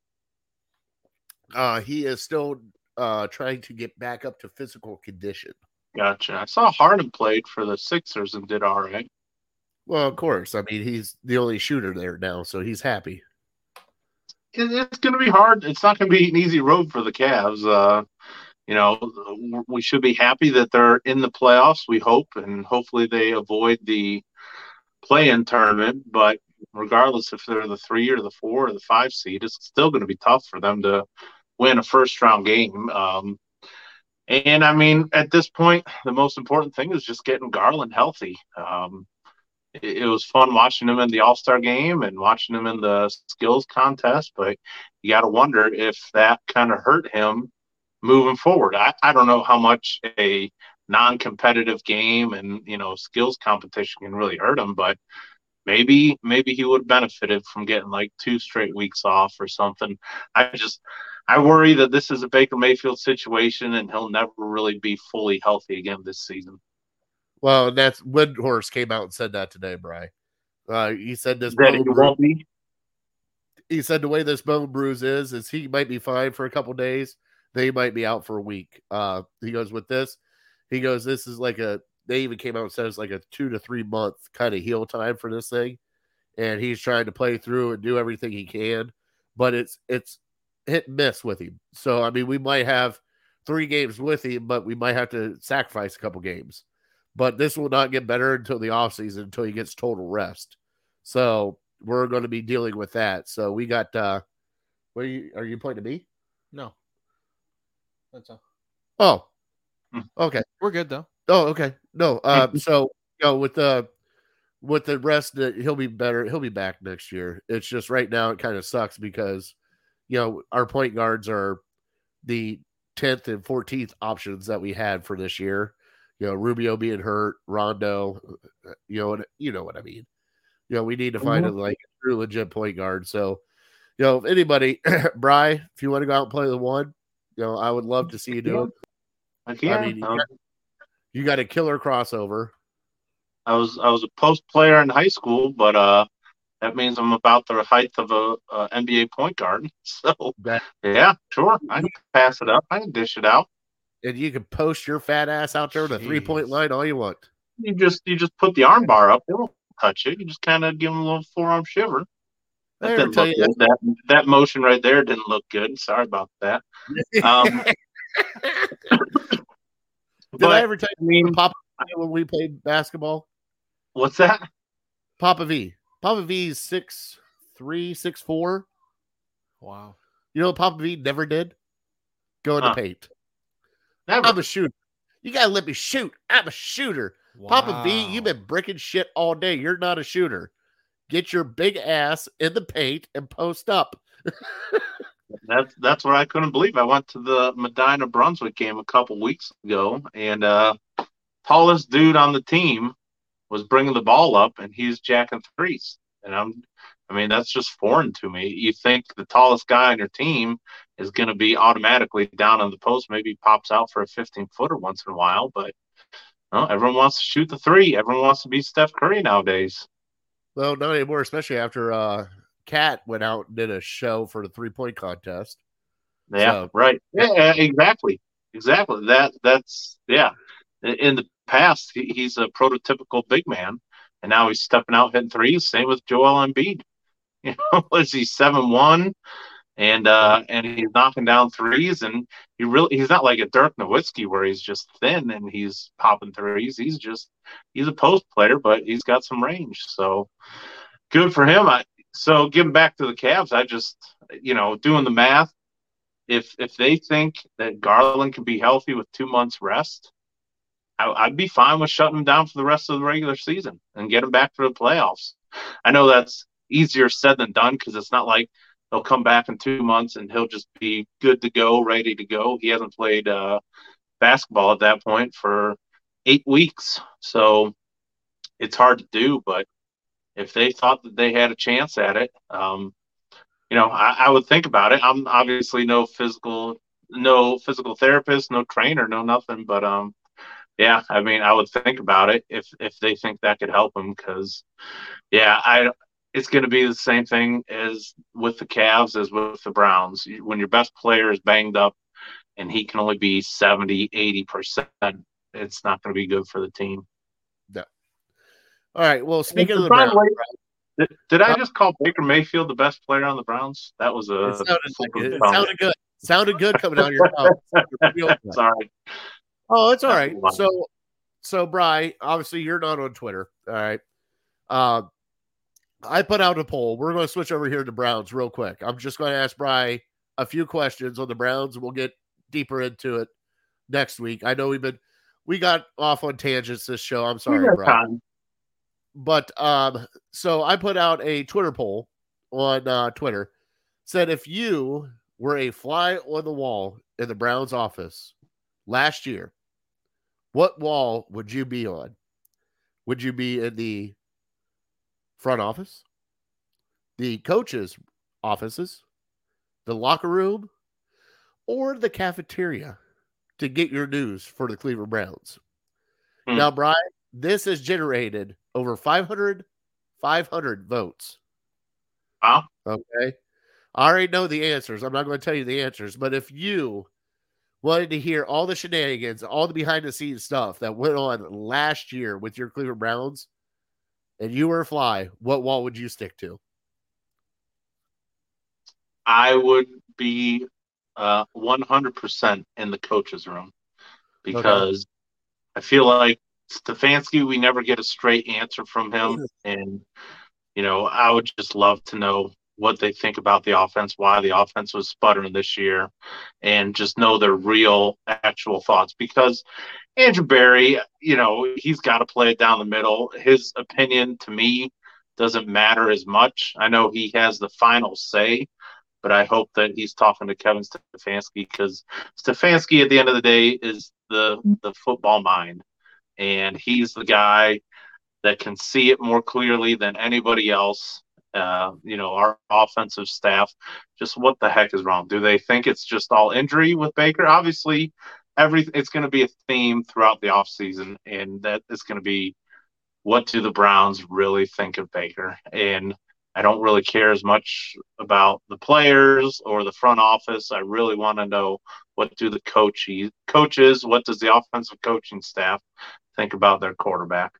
Uh, he is still uh, trying to get back up to physical condition. Gotcha. I saw Harden played for the Sixers and did all right. Well, of course. I mean, he's the only shooter there now, so he's happy. It's going to be hard. It's not going to be an easy road for the Cavs. Uh, you know, we should be happy that they're in the playoffs. We hope, and hopefully they avoid the play-in tournament. But regardless if they're the three or the four or the five seed, it's still going to be tough for them to win a first-round game. Um, And I mean, at this point, the most important thing is just getting Garland healthy. Um, it, it was fun watching him in the All Star game and watching him in the skills contest, but you got to wonder if that kind of hurt him moving forward. I, I don't know how much a non competitive game and, you know, skills competition can really hurt him, but maybe maybe he would have benefited from getting like two straight weeks off or something. I just I worry that this is a Baker Mayfield situation and he'll never really be fully healthy again this season. Well, that's Windhorst came out and said that today, Bry. Uh, he said this that he won't be. He said the way this bone bruise is, is he might be fine for a couple days. They might be out for a week. Uh, he goes with this. He goes, this is like a. They even came out and said it's like a two to three month kind of heal time for this thing, and he's trying to play through and do everything he can, but it's it's hit and miss with him. So I mean, we might have three games with him, but we might have to sacrifice a couple games. But this will not get better until the offseason, until he gets total rest. So we're going to be dealing with that. So we got uh what are you are you pointing to me? No. That's all. Oh. Hmm. Okay. We're good though. Oh, okay. No. Um so you know with the with the rest that he'll be better, he'll be back next year. It's just right now it kind of sucks because you know, our point guards are the 10th and 14th options that we had for this year. You know, Rubio being hurt, Rondo, you know, you know what I mean. You know, we need to find Mhm. a like true legit point guard. So, you know, if anybody, Bry, if you want to go out and play the one, you know, I would love to see you do it. Yeah, I mean, you um, got, you got a killer crossover. I was I was a post player in high school, but uh, that means I'm about the height of a, a NBA point guard. So That- yeah, sure, I can pass it up. I can dish it out. And you can post your fat ass out there to three point line all you want. You just you just put the arm bar up. It won't touch it. You just kind of give them a little forearm shiver. That didn't look good. That that motion right there didn't look good. Sorry about that. Um, Did but I ever tell I mean, you Papa V when we played basketball? what's that? Papa V. Papa V is six three, six four. Wow. You know what Papa V never did? Go in Huh. paint. Never. I'm a shooter. You gotta let me shoot. I'm a shooter. Papa V, you've been breaking shit all day. You're not a shooter. Get your big ass in the paint and post up. That's that's what I couldn't believe. I went to the Medina Brunswick game a couple weeks ago, and uh, tallest dude on the team was bringing the ball up, and he's jacking threes. And I'm, I mean, that's just foreign to me. You think the tallest guy on your team is going to be automatically down on the post, maybe pops out for a 15 footer once in a while, but no, everyone wants to shoot the three. Everyone wants to be Steph Curry nowadays. Well, not anymore, especially after uh KAT went out and did a show for the three point contest. Yeah, So- right. Yeah, exactly. Exactly. That that's yeah. In- In the past, he, he's a prototypical big man, and now he's stepping out hitting threes. Same with Joel Embiid. You know, was he seven one, and uh, and he's knocking down threes, and he really he's not like a Dirk Nowitzki where he's just thin and he's popping threes. He's just he's a post player, but he's got some range. So good for him. I, so getting back to the Cavs, I just you know doing the math if if they think that Garland can be healthy with two months rest, I, I'd be fine with shutting him down for the rest of the regular season and get him back for the playoffs. I know that's easier said than done because it's not like they'll come back in two months and he'll just be good to go, ready to go. He hasn't played uh, basketball at that point for eight weeks, so it's hard to do. But if they thought that they had a chance at it, um, you know, I, I would think about it. I'm obviously no physical, no physical therapist, no trainer, no nothing. But um, yeah, I mean, I would think about it if if they think that could help them, because yeah, I it's going to be the same thing as with the Cavs as with the Browns. When your best player is banged up and he can only be 70, 80 percent, it's not going to be good for the team. All right. Well, speaking of the Browns, way, Did, did I just call Baker Mayfield the best player on the Browns? That was a it sounded, like it, it sounded good. Sounded good coming out of your mouth. Sounded real good. Sorry. Oh, it's all right. So, so Bry, obviously you're not on Twitter. All right. Uh, I put out a poll. We're going to switch over here to Browns real quick. I'm just going to ask Bry a few questions on the Browns. We'll get deeper into it next week. I know we've been we got off on tangents this show. I'm sorry, time. But um, so I put out a Twitter poll on uh, Twitter. Said if you were a fly on the wall in the Browns office last year, what wall would you be on? Would you be in the front office, the coaches' offices, the locker room, or the cafeteria to get your news for the Cleveland Browns? Hmm. Now, Brian, this has generated over 500, 500 votes. Wow. Okay. I already know the answers. I'm not going to tell you the answers, but if you wanted to hear all the shenanigans, all the behind the scenes stuff that went on last year with your Cleveland Browns, and you were a fly, what wall would you stick to? I would be uh, 100% in the coach's room because I feel like Stefanski, we never get a straight answer from him. And, you know, I would just love to know what they think about the offense, why the offense was sputtering this year, and just know their real, actual thoughts. Because Andrew Berry, you know, he's got to play it down the middle. His opinion to me doesn't matter as much. I know he has the final say, but I hope that he's talking to Kevin Stefanski because Stefanski, at the end of the day, is the the football mind, and he's the guy that can see it more clearly than anybody else. Uh, you know, our offensive staff, just what the heck is wrong? Do they think it's just all injury with Baker? Obviously, every it's going to be a theme throughout the offseason, and that is going to be what do the Browns really think of Baker? And I don't really care as much about the players or the front office. I really want to know what do the coaches, coaches, what does the offensive coaching staff think about their quarterback?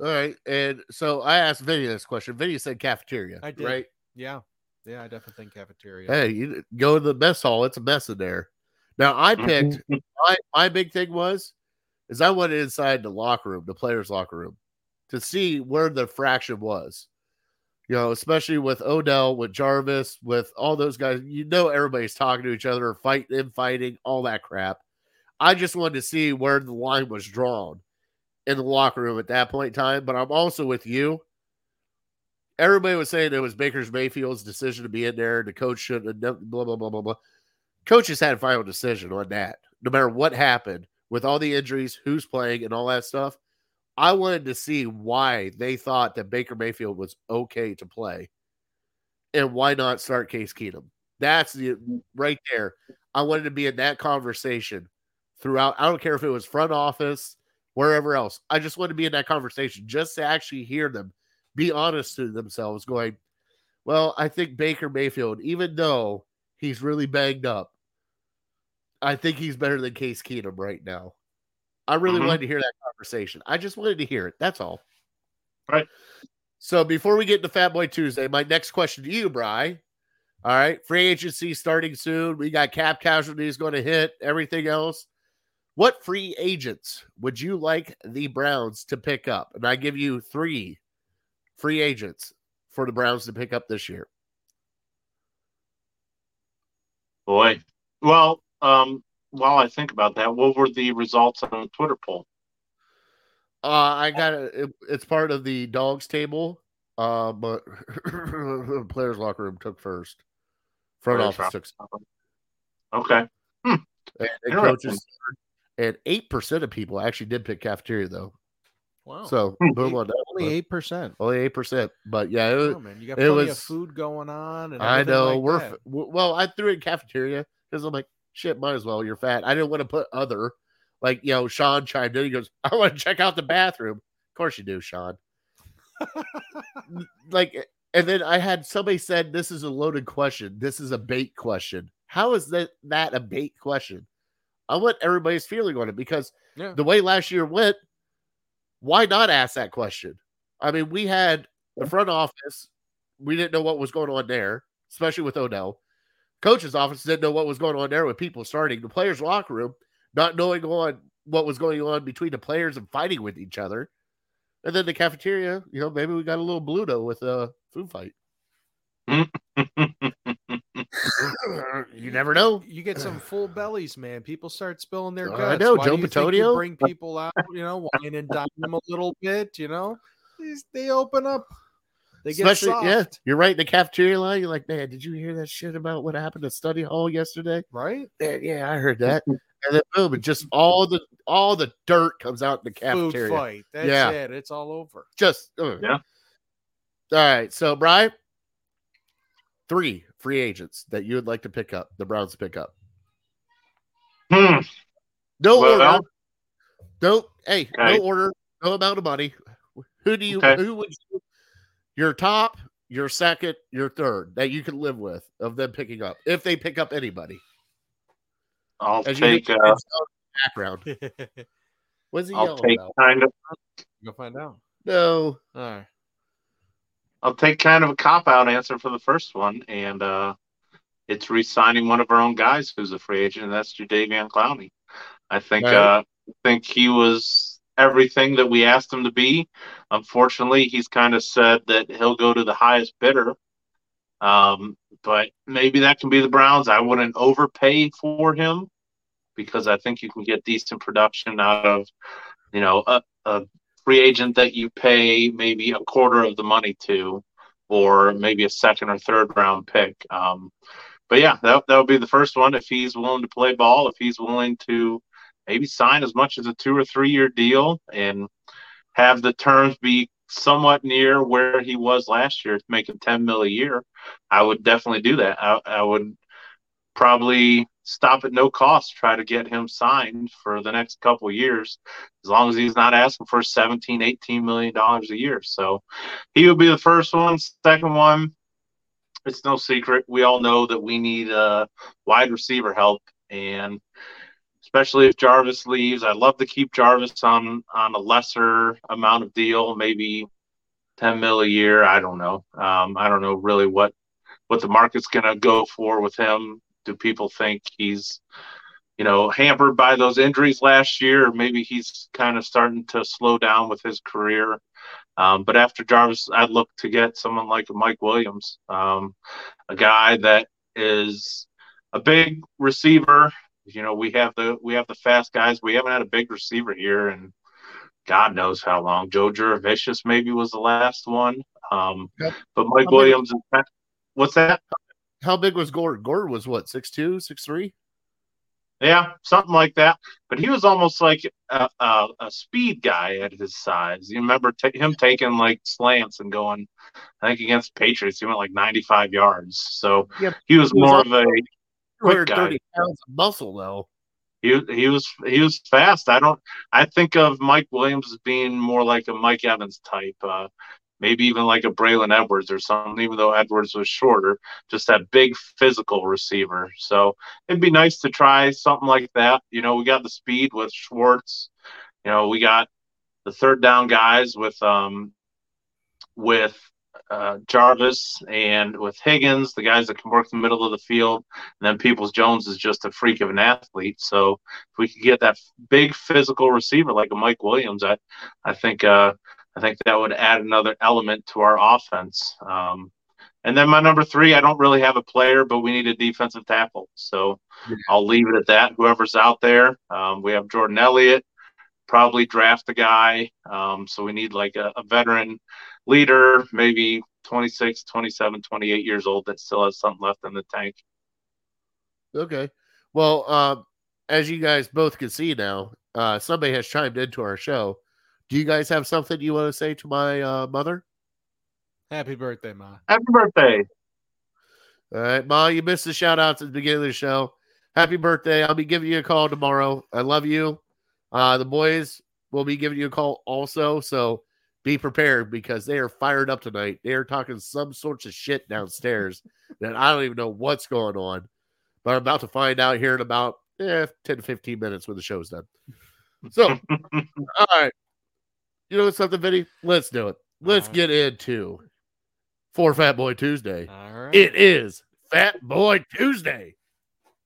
All right. And so I asked Vinny this question. Vinny said cafeteria. I did. Right. Yeah. Yeah, I definitely think cafeteria. Hey, you go to the mess hall. It's a mess in there. Now I mm-hmm. picked my my big thing was is I went inside the locker room, the players' locker room, to see where the fraction was. You know, especially with Odell, with Jarvis, with all those guys. You know, everybody's talking to each other, fighting and fighting, all that crap. I just wanted to see where the line was drawn in the locker room at that point in time. But I'm also with you. Everybody was saying it was Baker's Mayfield's decision to be in there. The coach shouldn't have done blah blah blah blah blah. Coaches had a final decision on that. No matter what happened with all the injuries, who's playing, and all that stuff. I wanted to see why they thought that Baker Mayfield was okay to play, and why not start Case Keenum. That's the right there. I wanted to be in that conversation throughout. I don't care if it was front office, wherever else. I just wanted to be in that conversation just to actually hear them be honest to themselves, going, Well, I think Baker Mayfield, even though he's really banged up, I think he's better than Case Keenum right now. I really Mhm. wanted to hear that conversation. I just wanted to hear it. That's all. Right. So before we get to Fat Boy Tuesday, my next question to you, Bry. All right, free agency starting soon. We got cap casualties going to hit, everything else. What free agents would you like the Browns to pick up? And I give you three free agents for the Browns to pick up this year. Boy. Well, um, while I think about that, what were the results on the Twitter poll? Uh, I got it. it- It's part of the dogs table, uh, but players' locker room took first. Front Players' office took Okay. and, and coaches. And eight percent of people actually did pick cafeteria though. Wow. So Hmm. boom on that. only eight percent. Only eight percent. But yeah, it was, Oh, man, you got it plenty of food going on. And I know like we're that. f- w- well. I threw it in cafeteria because I'm like, shit, might as well. You're fat. I didn't want to put other. Like you know, Sean chimed in. He goes, "I want to check out the bathroom." Of course you do, Sean. like, and then I had somebody said, "This is a loaded question. This is a bait question." How is that that a bait question? I want everybody's feeling on it because Yeah. the way last year went, why not ask that question? I mean, we had the front office, we didn't know what was going on there, especially with Odell. Coach's office didn't know what was going on there with people starting. The players' locker room, not knowing on what was going on between the players and fighting with each other. And then the cafeteria, you know, maybe we got a little Bluto with a food fight. you never know. You get some full bellies, man. People start spilling their guts. I know, Why Joe do you think you Bitonio. bring people out, you know, wine and dine them a little bit. You know, they open up. They get Especially, soft, yeah, you're right in the cafeteria line. You're like, man, did you hear that shit about what happened at study hall yesterday? right? Yeah, yeah, I heard that. And then boom, and just all the all the dirt comes out in the Food cafeteria. fight. That's Yeah. it. It's all over. Just uh. Yeah. All right, so Brian, three free agents that you would like to pick up. The Browns pick up. Hmm. No Well- order. No, hey, Okay. no order. No amount of money. Who do you? Okay. Who would you? Your top, your second, your third that you can live with of them picking up if they pick up anybody. I'll As take. you Uh, background. What's he I'll yelling take about? kind of. Go find out. No. All right. I'll take kind of a cop out answer for the first one, and uh, it's re-signing one of our own guys who's a free agent, and that's Jadeveon Clowney. I think Right. uh, I think he was everything that we asked him to be. Unfortunately, he's kind of said that he'll go to the highest bidder. Um, but maybe that can be the Browns. I wouldn't overpay for him because I think you can get decent production out of, you know, a, a free agent that you pay maybe a quarter of the money to, or maybe a second or third round pick. Um, but yeah, that that would be the first one. If he's willing to play ball, if he's willing to maybe sign as much as a two or three year deal and have the terms be somewhat near where he was last year, making 10 mil a year, I would definitely do that. I, I would probably stop at no cost, try to get him signed for the next couple years, as long as he's not asking for 17, 18 million dollars a year. So he would be the first one. Second one, it's no secret. We all know that we need uh, wide receiver help, and especially if Jarvis leaves, I'd love to keep Jarvis on on a lesser amount of deal, maybe 10 mil a year. I don't know. Um, I don't know really what what the market's going to go for with him. Do people think he's, you know, hampered by those injuries last year, or maybe he's kind of starting to slow down with his career? Um, but after Jarvis, I'd look to get someone like Mike Williams, um, a guy that is a big receiver. You know, we have the we have the fast guys. We haven't had a big receiver here, and God knows how long. Joe Jurevicius maybe was the last one. Um. But Mike Williams, is- what's that? How big was Gordon? Gordon was what, six two, six three? Yeah, something like that. But he was almost like a, a, a speed guy at his size. You remember ta him taking like slants and going, I think against Patriots, he went like 95 yards. So Yeah, he was he more of a quick guy. pounds of muscle though. He he was he was fast. I don't. I think of Mike Williams as being more like a Mike Evans type. Uh, maybe even like a Braylon Edwards or something. Even though Edwards was shorter, just that big physical receiver. So it'd be nice to try something like that. You know, we got the speed with Schwartz. You know, we got the third down guys with um with uh, Jarvis and with Higgins, the guys that can work the middle of the field. And then Peoples Jones is just a freak of an athlete. So if we could get that big physical receiver like a Mike Williams, I, I think, uh, I think that would add another element to our offense. Um, and then my number three, I don't really have a player, but we need a defensive tackle. So I'll leave it at that. Whoever's out there, um, we have Jordan Elliott. Probably draft a guy. Um, so we need like a, a veteran leader, maybe 26, 27, 28 years old that still has something left in the tank. Okay. Well, um, as you guys both can see now, uh, somebody has chimed into our show. Do you guys have something you want to say to my uh, mother? Happy birthday, Ma. Happy birthday. All right, Ma, you missed the shout outs at the beginning of the show. Happy birthday. I'll be giving you a call tomorrow. I love you. Uh, the boys will be giving you a call also. So be prepared because they are fired up tonight. They are talking some sorts of shit downstairs that I don't even know what's going on. But I'm about to find out here in about eh, 10 to 15 minutes when the show's done. So, all right. You know something, Vinny? Let's do it. Let's All right. get into for Fat Boy Tuesday. All right. It is Fat Boy Tuesday.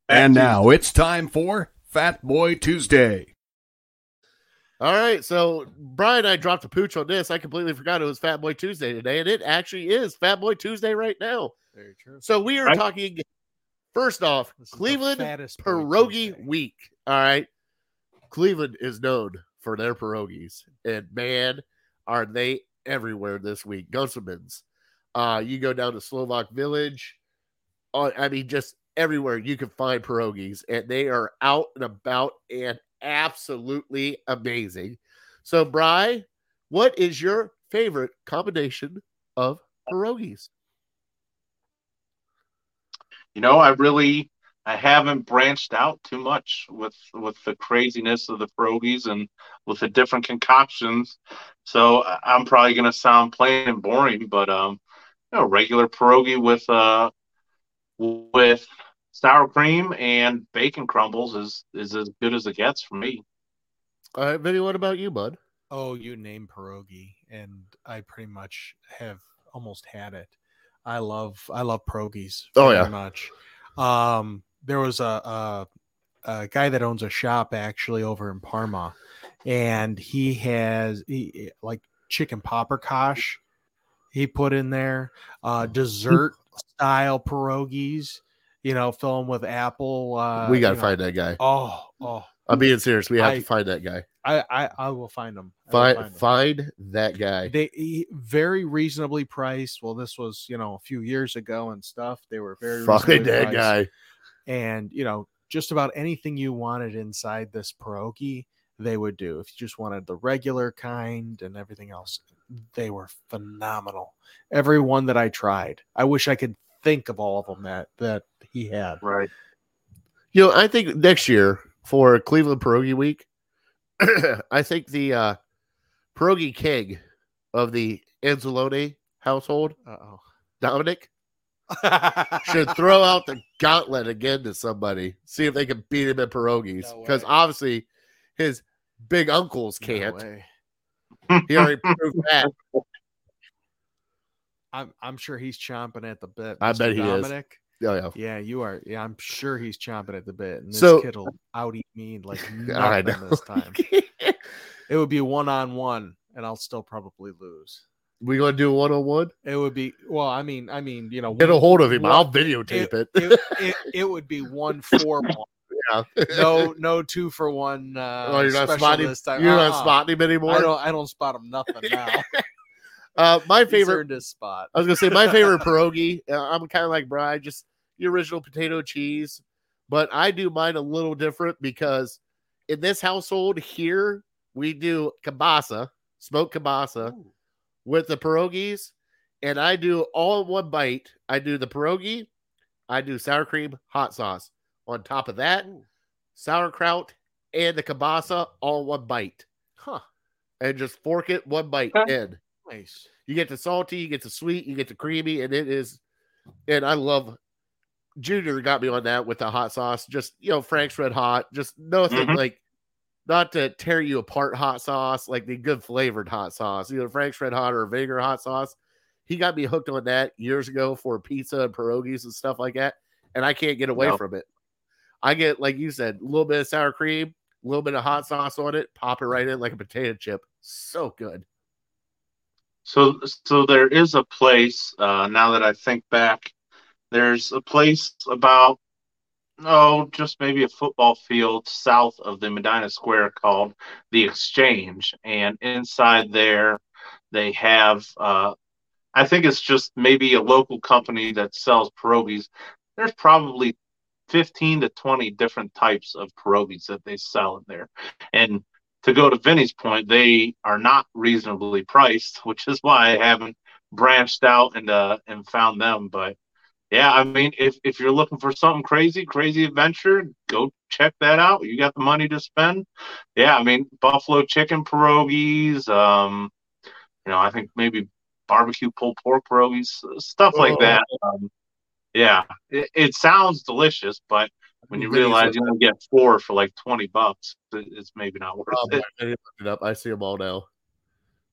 And now it's time for Fat Boy Tuesday. All right, so Brian and I dropped a pooch on this. I completely forgot it was Fat Boy Tuesday today, and it actually is Fat Boy Tuesday right now. Very true. So we are Right. talking First off, This is the Cleveland pierogi week. All right. Cleveland is known for their pierogies, and man, are they everywhere this week. Gunselman's. Uh, you go down to Slovak Village. Uh, I mean, just everywhere you can find pierogies, and they are out and about and absolutely amazing. So, Bry, what is your favorite combination of pierogies? You know, I really I haven't branched out too much with with the craziness of the pierogies and with the different concoctions. So I- I'm probably gonna sound plain and boring, but um, you know, regular pierogi with uh with sour cream and bacon crumbles is is as good as it gets for me. All right, Vinny, what about you, bud? Oh, you name pierogi, and I pretty much have almost had it. I love I love pierogies. Oh, very yeah. much. Um, there was a, a a guy that owns a shop actually over in Parma, and he has he, like chicken paprikash. He put in there uh, dessert style pierogies. You know, fill them with apple. Uh, we got to you know. find that guy. Oh, oh, I'm being serious. We have I- to find that guy. I, I, I will find them. Find find that guy. they he- very reasonably priced. Well, this was you know a few years ago and stuff. They were very Find reasonably that priced. guy. And you know just about anything you wanted inside this pierogi, they would do. If you just wanted the regular kind and everything else, they were phenomenal. Every one that I tried, I wish I could think of all of them that that he had. Right. You know, I think next year for Cleveland Pierogi Week, I think the uh Pierogi King of the Anzalone household, Uh-oh. Dominic. should throw out the gauntlet again to somebody, see if they can beat him in pierogies. Because way. obviously his big uncles can't. way. he already proved that. I'm I'm sure he's chomping at the bit. I Mr. bet he is. Dominic. Oh, yeah. Yeah, you are. Yeah, I'm sure he's chomping at the bit. And this So- kid will out eat me like nothing this time. It would be one on one, and I'll still probably lose. We gonna do a one on one? It would be well. I mean, I mean, you know, Get a hold of him. one- I'll videotape it. it, it, it would be one for one. Yeah. No, no two for one. Uh, oh, you're not spotting. You're not Uh-uh. spotting him anymore. I don't. I don't spot him nothing now. Uh, my favorite his spot. I was gonna say my favorite pierogi. Uh, I'm kind of like Brian, just the original potato cheese, but I do mine a little different because in this household here we do kielbasa, smoked kielbasa Ooh. With the pierogies, and I do all in one bite. I do the pierogi, I do sour cream, hot sauce on top of that, sauerkraut, and the kielbasa all in one bite, Huh. and just fork it one bite Okay. in. Nice. You get the salty, you get the sweet, you get the creamy, and it is. And I love. Junior got me on that with the hot sauce. Just you know, Frank's Red Hot. Just nothing Mhm. like, not to tear you apart. Hot sauce, like the good flavored hot sauce, either Frank's Red Hot or vinegar hot sauce. He got me hooked on that years ago for pizza and pierogies and stuff like that, and I can't get away No. from it. I get like you said, a little bit of sour cream, a little bit of hot sauce on it, pop it right in like a potato chip. So good. So, so there is a place. Uh, now that I think back, there's a place about oh, just maybe a football field south of the Medina Square called the Exchange, and inside there they have. Uh, I think it's just maybe a local company that sells pierogies. There's probably 15 to 20 different types of pierogies that they sell in there, and to go to Vinny's point, they are not reasonably priced, which is why I haven't branched out and uh and found them. But yeah, I mean, if if you're looking for something crazy, crazy adventure, go check that out. You got the money to spend. Yeah, I mean, buffalo chicken pierogies. Um, you know, I think maybe barbecue pulled pork pierogies, stuff like Oh. that. Um, yeah, it, it sounds delicious, but when you realize you only get four for like 20 bucks, it's maybe not worth Oh, it. I looked it up. I see them all now.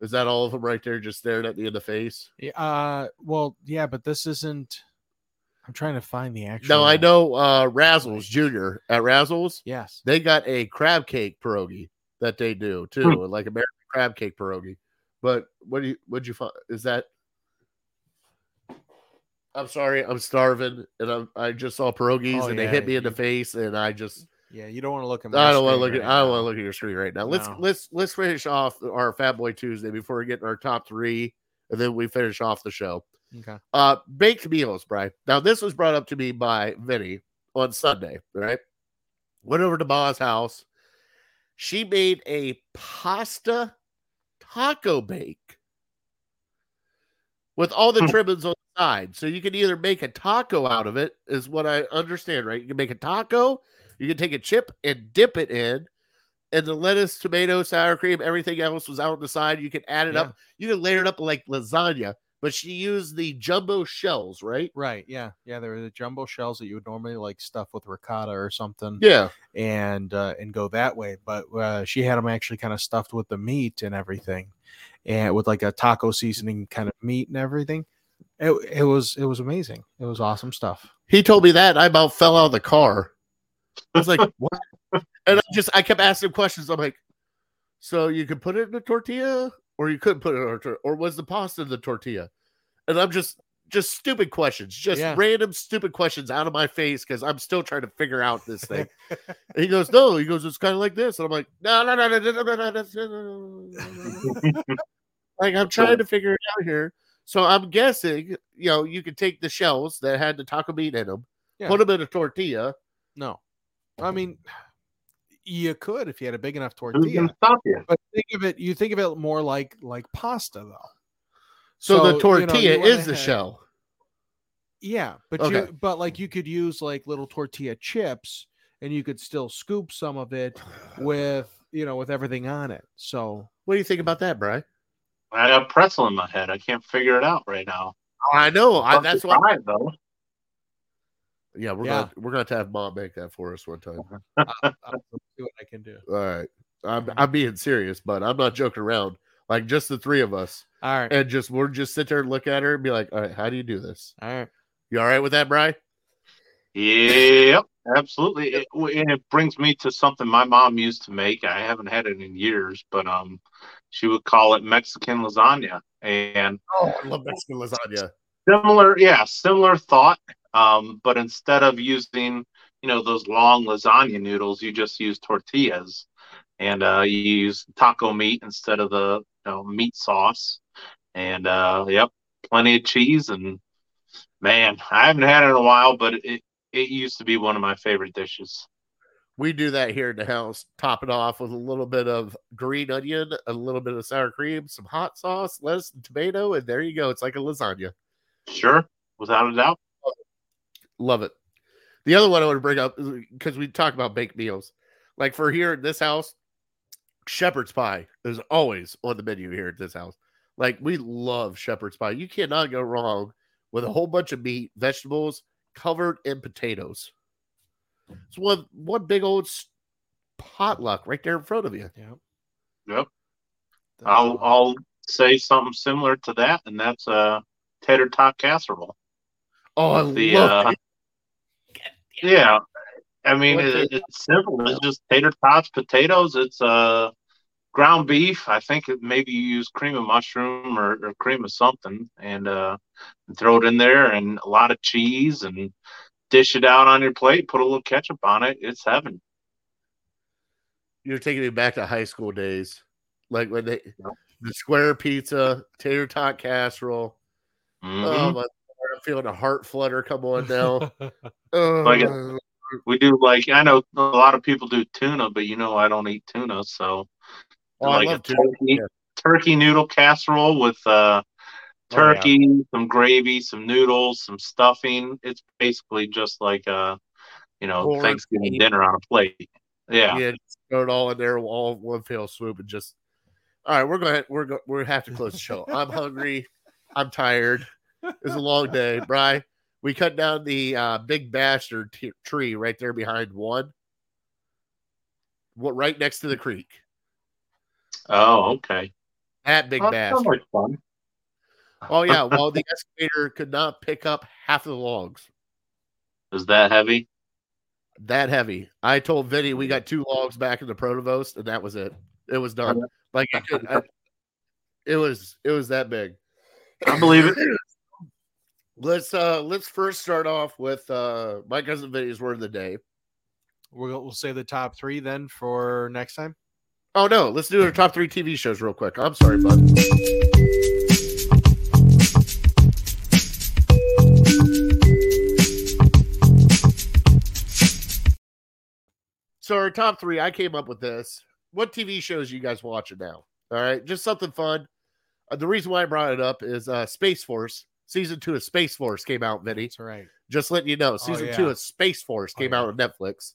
Is that all of them right there, just staring at me in the face? Yeah, Uh, well, yeah, but this isn't. I'm trying to find the actual. No, I know. Uh, Razzles Junior at Razzles, Yes. they got a crab cake pierogi that they do too, like American crab cake pierogi. But what do you? What'd you find? Is that? I'm sorry, I'm starving, and I'm, I just saw pierogies, Oh, and they hit me in the face, and I just Yeah, you don't want to look at. I don't want to want look at I don't want to look at your screen right now. Let's No. let's let's finish off our Fat Boy Tuesday before we get in our top three, and then we finish off the show. Okay. Uh, baked meals, Brian. Now this was brought up to me by Vinny on Sunday. Right, went over to Ma's house. She made a pasta taco bake with all the Hmm. trimmings on the side. So you can either make a taco out of it, is what I understand, right? You can make a taco, you can take a chip and dip it in, and the lettuce, tomato, sour cream, everything else was out on the side. You can add it Yeah. up. You can layer it up like lasagna, but she used the jumbo shells, right? Right. Yeah. Yeah. There are the jumbo shells that you would normally like stuff with ricotta or something. Yeah. and uh, and go that way. But uh, she had them actually kind of stuffed with the meat and everything, and with like a taco seasoning kind of meat and everything. It, it was it was amazing. It was awesome stuff. He told me that I about fell out of the car. I was like, what? And I just I kept asking questions. I'm like, so you can put it in a tortilla, or you couldn't put it a tortilla, or was the pasta the tortilla? And I'm just just stupid questions, just Yeah. random stupid questions out of my face because I'm still trying to figure out this thing. he goes, No, he goes, it's kind of like this. And I'm like, No, no, no, no, no, no, no, no, no, no, no. like I'm trying to figure it out here. So I'm guessing, you know, you could take the shells that had the taco meat in them, Yeah. put them in a tortilla. No, I mean you could if you had a big enough tortilla. stop you? But think of it, you think of it more like like pasta though. So, So, the you know, tortilla you is the ahead- shell. Yeah, but Okay. you but like you could use like little tortilla chips and you could still scoop some of it with you know with everything on it. So What do you think about that, Brian? I got pretzel in my head. I can't figure it out right now. I know. I, that's why. though. Yeah, we're Yeah. gonna we're gonna have to have mom make that for us one time. I'll, I'll see what I can do. All right. I'm I'm being serious, but I'm not joking around. Like just the three of us, All right, and just we're just sit there and look at her and be like, "All right, how do you do this? all right. You all right with that, Brian?" Yep, absolutely. It, and it brings me to something my mom used to make. I haven't had it in years, but um, she would call it Mexican lasagna, and Oh, I love Mexican lasagna. similar, yeah, similar thought. Um, but instead of using, you know, those long lasagna noodles, you just use tortillas, and uh, you use taco meat instead of the you know, meat sauce, and uh, yep, plenty of cheese. And man, I haven't had it in a while, but it it used to be one of my favorite dishes. We do that here in the house. Top it off with a little bit of green onion, a little bit of sour cream, some hot sauce, lettuce, and tomato, and there you go. It's like a lasagna. Sure, without a doubt. Love it. The other one I want to bring up because we talk about baked meals. Like for here in this house, shepherd's pie is always on the menu here at this house. Like we love shepherd's pie. You cannot go wrong with a whole bunch of meat, vegetables covered in potatoes. It's one one big old potluck right there in front of you. Yep. Yep. I'll. I'll say something similar to that, and that's uh tater tot casserole. Oh, I The, love uh, it. Yeah, I mean it, it's simple. It's just tater tots, potatoes. It's uh ground beef. I think it, maybe you use cream of mushroom or, or cream of something, and uh throw it in there, and a lot of cheese, and dish it out on your plate. Put a little ketchup on it. It's heaven. You're taking me back to high school days, like when they Yep. the square pizza, tater tot casserole. Oh Mhm. my! Lord, I'm feeling a heart flutter come on now. Oh, Like We do like I know a lot of people do tuna, but you know I don't eat tuna, so oh, I like a tuna. turkey, Yeah. turkey noodle casserole with uh, Oh, yeah. turkey, some gravy, some noodles, some stuffing. It's basically just like a you know, Corn, Thanksgiving beef. dinner on a plate. Yeah. Yeah, just throw it all in there, all one fell swoop, and just. All right, we're going. We're going. We have to close the show. I'm hungry. I'm tired. It's a long day, Bry. We cut down the uh, big bastard t- tree right there behind one. What right next to the creek? Oh, okay. That big Well, that sounds bastard. like fun. Oh yeah. Well, the excavator could not pick up half of the logs. Is that heavy? That heavy. I told Vinny we got two logs back in the protovost, and that was it. It was done. Like I could, I, it was. It was that big. I believe it. Let's uh let's first start off with uh my cousin Vinny's word of the day. We'll we'll say the top three then for next time. Oh no, let's do our top three TV shows real quick. I'm sorry, bud. So our top three, I came up with this. What TV shows you guys watching now? All right, just something fun. Uh, the reason why I brought it up is uh Space Force season two of Space Force came out, Vinny. That's right. Just letting you know, season yeah. two of Space Force Oh, came yeah. out on Netflix.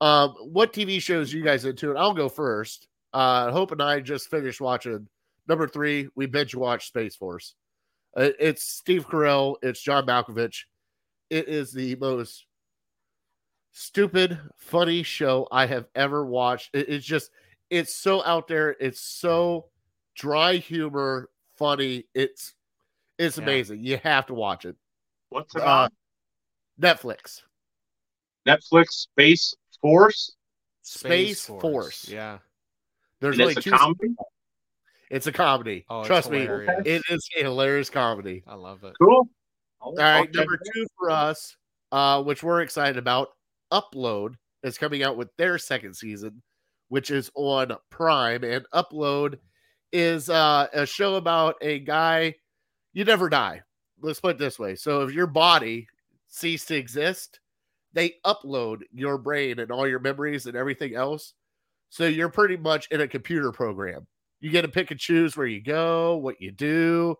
Um, what TV shows you guys into? And I'll go first. Uh, Hope and I just finished watching number three. We binge watched Space Force. Uh, it's Steve Carell. It's John Malkovich. It is the most stupid, funny show I have ever watched. It- it's just, it's so out there. It's so dry humor, funny. It's, it's Yeah. amazing. You have to watch it. What's it Uh, on? Netflix. Netflix Space Force. Space, Force. Yeah. There's And only two. comedy. It's a comedy. Oh, Trust me, it is a hilarious comedy. I love it. Cool. All right, number two for us, uh, which we're excited about. Upload is coming out with their second season, which is on Prime, and Upload is uh, a show about a guy. You never die. Let's put it this way: so if your body ceased to exist, they upload your brain and all your memories and everything else. So you're pretty much in a computer program. You get to pick and choose where you go, what you do,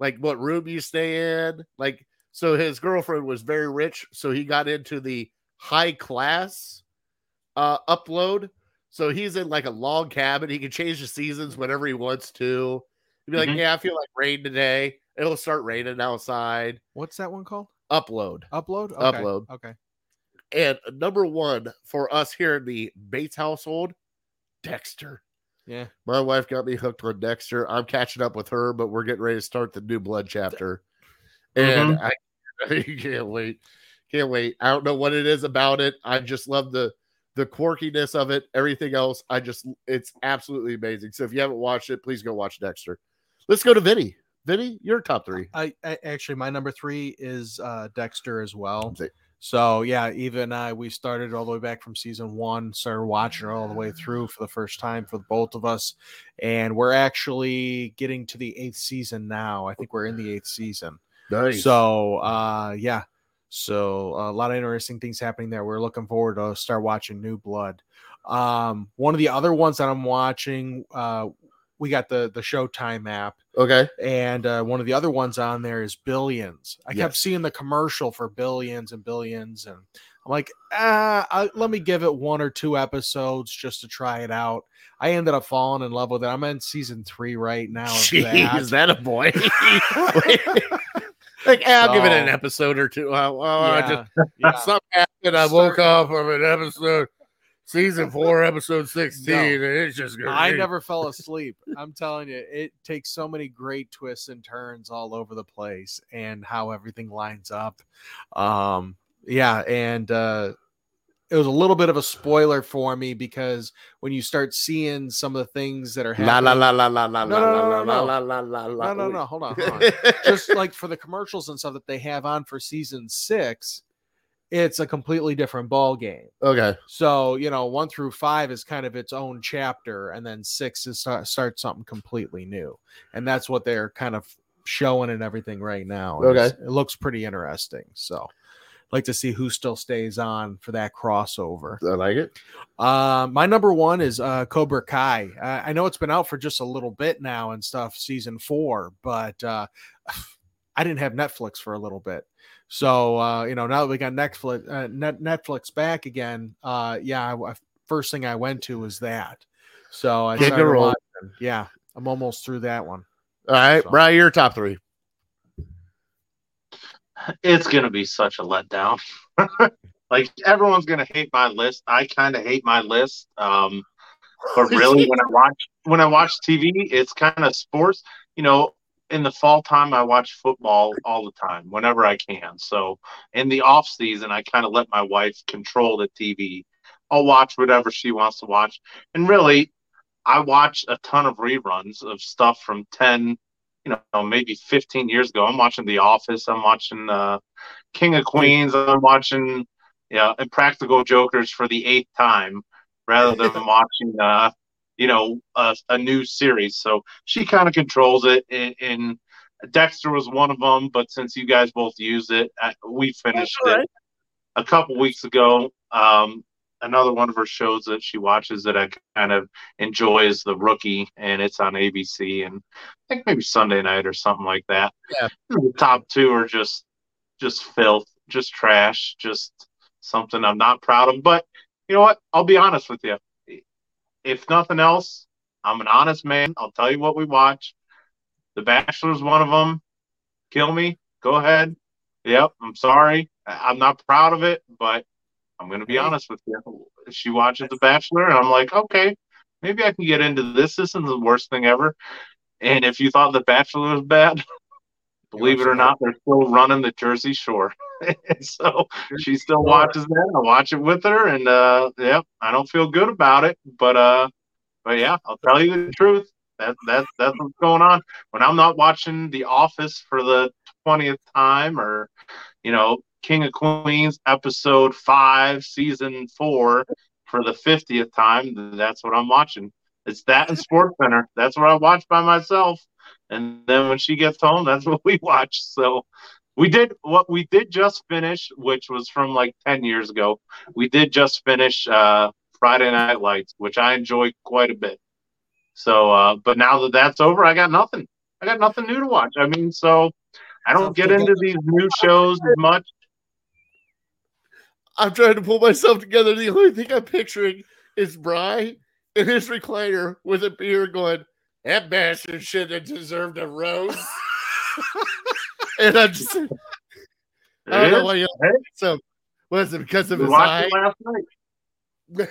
like what room you stay in. Like, so his girlfriend was very rich, so he got into the high class uh upload. So he's in like a log cabin. He can change the seasons whenever he wants to. He'd be like, Mhm. Yeah, I feel like rain today. It'll start raining outside. What's that one called? Upload. Upload. Okay. Upload. Okay. And number one for us here in the Bates household, Dexter. Yeah. My wife got me hooked on Dexter. I'm catching up with her, but we're getting ready to start the new blood chapter. And mm-hmm. I, I can't wait. Can't wait. I don't know what it is about it. I just love the the quirkiness of it. Everything else, I just it's absolutely amazing. So if you haven't watched it, please go watch Dexter. Let's go to Vinny. Vinny, your top three. I, I actually my number three is uh Dexter as well. So yeah, even I we started all the way back from season one, started watching all the way through for the first time for both of us, and we're actually getting to the eighth season now. I think we're in the eighth season. Nice. So uh yeah. So a lot of interesting things happening there. We're looking forward to start watching New Blood. Um one of the other ones that I'm watching, uh we got the the Showtime app okay. and uh, one of the other ones on there is Billions. I kept seeing the commercial for Billions and Billions, and I'm like, ah, I, let me give it one or two episodes just to try it out. I ended up falling in love with it. I'm in season three right now. Jeez, is that. a boy? like, eh, I'll give it an episode or two. Uh, well, I yeah, just yeah. something happened. I woke up from an episode, season four, episode sixteen, No. and it's just good. I never fell asleep. I'm telling you, it takes so many great twists and turns all over the place and how everything lines up. Um, yeah, and uh it was a little bit of a spoiler for me because when you start seeing some of the things that are La happening, la la la la la No, la no, no, la no, no. la la la la. no, no, no, hold on, hold on. Just like for the commercials and stuff that they have on for season six, it's a completely different ball game. Okay. So you know, one through five is kind of its own chapter, and then six is start, start something completely new, and that's what they're kind of showing and everything right now. and Okay. it looks pretty interesting. So, like to see who still stays on for that crossover. I like it. Uh, my number one is uh, Cobra Kai. Uh, I know it's been out for just a little bit now and stuff, season four, but uh, I didn't have Netflix for a little bit. So uh, you know, now that we got Netflix, uh, Net- Netflix back again, uh, yeah, I, I- first thing I went to was that. So I Can't go started watching. Yeah, I'm almost through that one. All right, So- Brian, your top three. it's gonna be such a letdown. like everyone's gonna hate my list. I kind of hate my list. Um, but really, when I watch when I watch TV, it's kind of sports. You know, in the fall time, I watch football all the time whenever I can. So in the off season, I kind of let my wife control the TV. I'll watch whatever she wants to watch, and really, I watch a ton of reruns of stuff from 10, you know, maybe 15 years ago. I'm watching The Office. I'm watching uh, King of Queens. I'm watching, yeah, Impractical Jokers for the eighth time, rather than watching, uh, you know, a, a new series. So she kind of controls it. And, and Dexter was one of them, but since you guys both use it, I, we finished all right. it a couple weeks ago. Um, another one of her shows that she watches that I kind of enjoy is The Rookie, and it's on ABC, and I think maybe Sunday night or something like that. Yeah. The top two are just just filth, just trash, just something I'm not proud of. But you know what? I'll be honest with you. If nothing else, I'm an honest man. I'll tell you what we watch. The Bachelor's one of them. Kill me. Go ahead. Yep. I'm sorry. I'm not proud of it, but I'm going to be honest with you. She watches The Bachelor, and I'm like, okay, maybe I can get into this. This isn't the worst thing ever. And if you thought The Bachelor was bad, believe it or not, they're still running the Jersey Shore. so she still watches that. I watch it with her, and uh, yeah, I don't feel good about it, but uh, but yeah, I'll tell you the truth. That that that's what's going on. When I'm not watching The Office for the twentieth time, or you know, King of Queens episode five, season four for the fiftieth time, that's what I'm watching. It's that and Sports Center. That's what I watch by myself. And then when she gets home, that's what we watch. So we did what we did just finish, which was from like 10 years ago. We did just finish uh, Friday Night Lights, which I enjoy quite a bit. So, uh, but now that that's over, I got nothing. I got nothing new to watch. I mean, so I don't get into these new shows as much. I'm trying to pull myself together. The only thing I'm picturing is Bry in his recliner with a beer going, that bastard should have deserved a rose. and I'm just, I don't know why you Hey. so was it because of We his eye? it last night.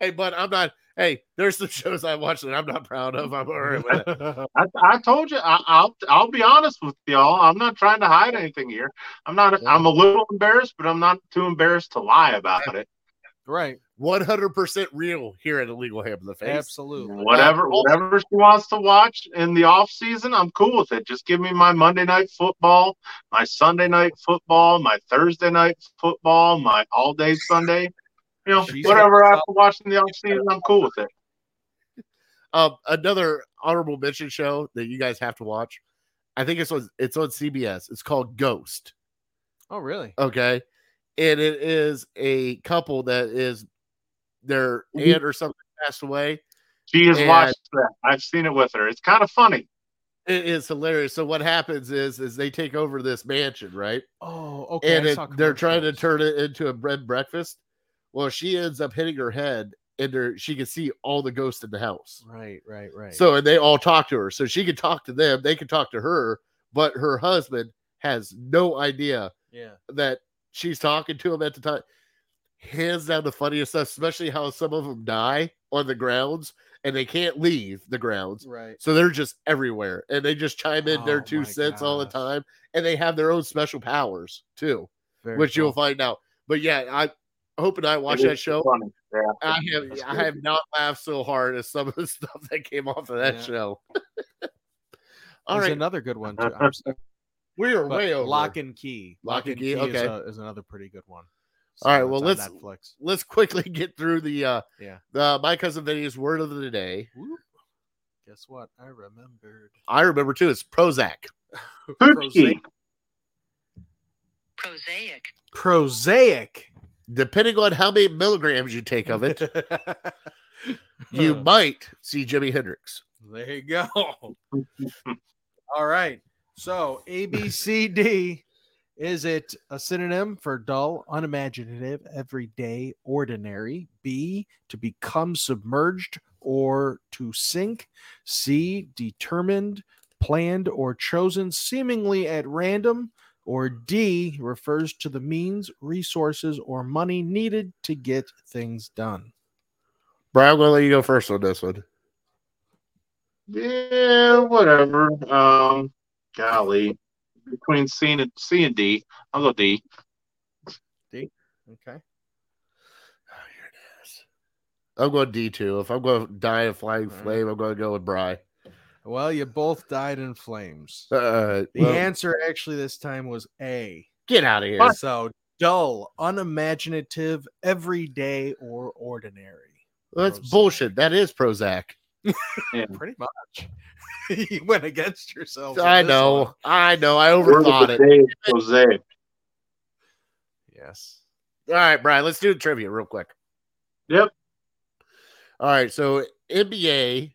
hey, but I'm not. Hey, there's some shows I watched that I'm not proud of. I'm all right with it. I, I told you, I, I'll I'll be honest with y'all. I'm not trying to hide anything here. I'm not. I'm a little embarrassed, but I'm not too embarrassed to lie about it. right. 100% real here at Illegal Ham in the Face. Absolutely. Whatever, whatever she wants to watch in the off season, I'm cool with it. Just give me my Monday night football, my Sunday night football, my Thursday night football, my all day Sunday. You know, She's whatever I have to watch in the off season, I'm cool with it. Um, another honorable mention show that you guys have to watch. I think it's on it's on CBS. It's called Ghost. Oh, really? Okay, and it is a couple that is their Mhm. aunt or something passed away. She has And- watched that. I've seen it with her. It's kind of funny. It is hilarious. So what happens is is they take over this mansion, right? Oh, okay. and it, they're trying to turn it into a bread breakfast. Well, she ends up hitting her head, and there she can see all the ghosts in the house. Right, right, right. So and they all talk to her. So she can talk to them, they can talk to her, but her husband has no idea yeah. that she's talking to him at the time. Hands down the funniest stuff, especially how some of them die on the grounds and they can't leave the grounds. Right. So they're just everywhere and they just chime in their oh two my cents all the time. And they have their own special powers too, Very which you'll find out. But yeah, I hope and I watch that show. Funny. Yeah. I have That's I good. have not laughed so hard as some of the stuff that came off of that Yeah. show. All There's right, another good one too. Uh, I'm sorry, we are but way over. Lock and Key. Lock and Key, is, okay. a, is another pretty good one. All right, well, let's- Netflix. Let's quickly get through the uh Yeah. the my cousin Vinny's word of the day. Whoop. Guess what? I remembered. I remember too. It's Prozac. Poochie. prosaic, Prosaic. Depending on how many milligrams you take of it, you might see Jimi Hendrix. There you go. All right. So A B C D is it a synonym for dull, unimaginative, everyday, ordinary? B to become submerged or to sink. C determined, planned, or chosen seemingly at random. Or D refers to the means, resources, or money needed to get things done. Brian, I'm gonna let you go first on this one. Yeah, whatever. Um, golly, between C and C and D, I'll go D. D. Okay. Oh, here it is. I'm going D two. If I'm going to die in flying All right. flame, I'm going to go with Bry. Well, you both died in flames. Uh, The well, answer actually this time was A. get out of here. So dull, unimaginative, everyday, or ordinary. That's Prozac. bullshit. That is Prozac. yeah. Pretty much. you went against yourself. I know. one. I know. I overthought it. day is Mosaic. Yes. All right, Brian, let's do the trivia real quick. Yep. All right, so NBA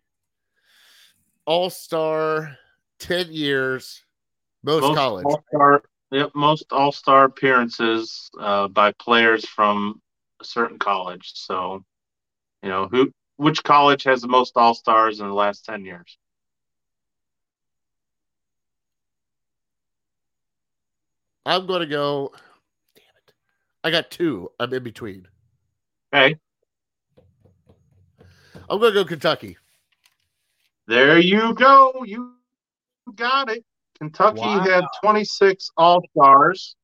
All Star, 10 years, most, college. All-star, yep, most all-star appearances uh, by players from a certain college. So, you know, who which college has the most all-stars in the last 10 years? I'm going to go. Damn it. I got two. I'm in between. Okay. I'm going to go Kentucky. There you go. You got it. Kentucky Wow. had 26 all-stars.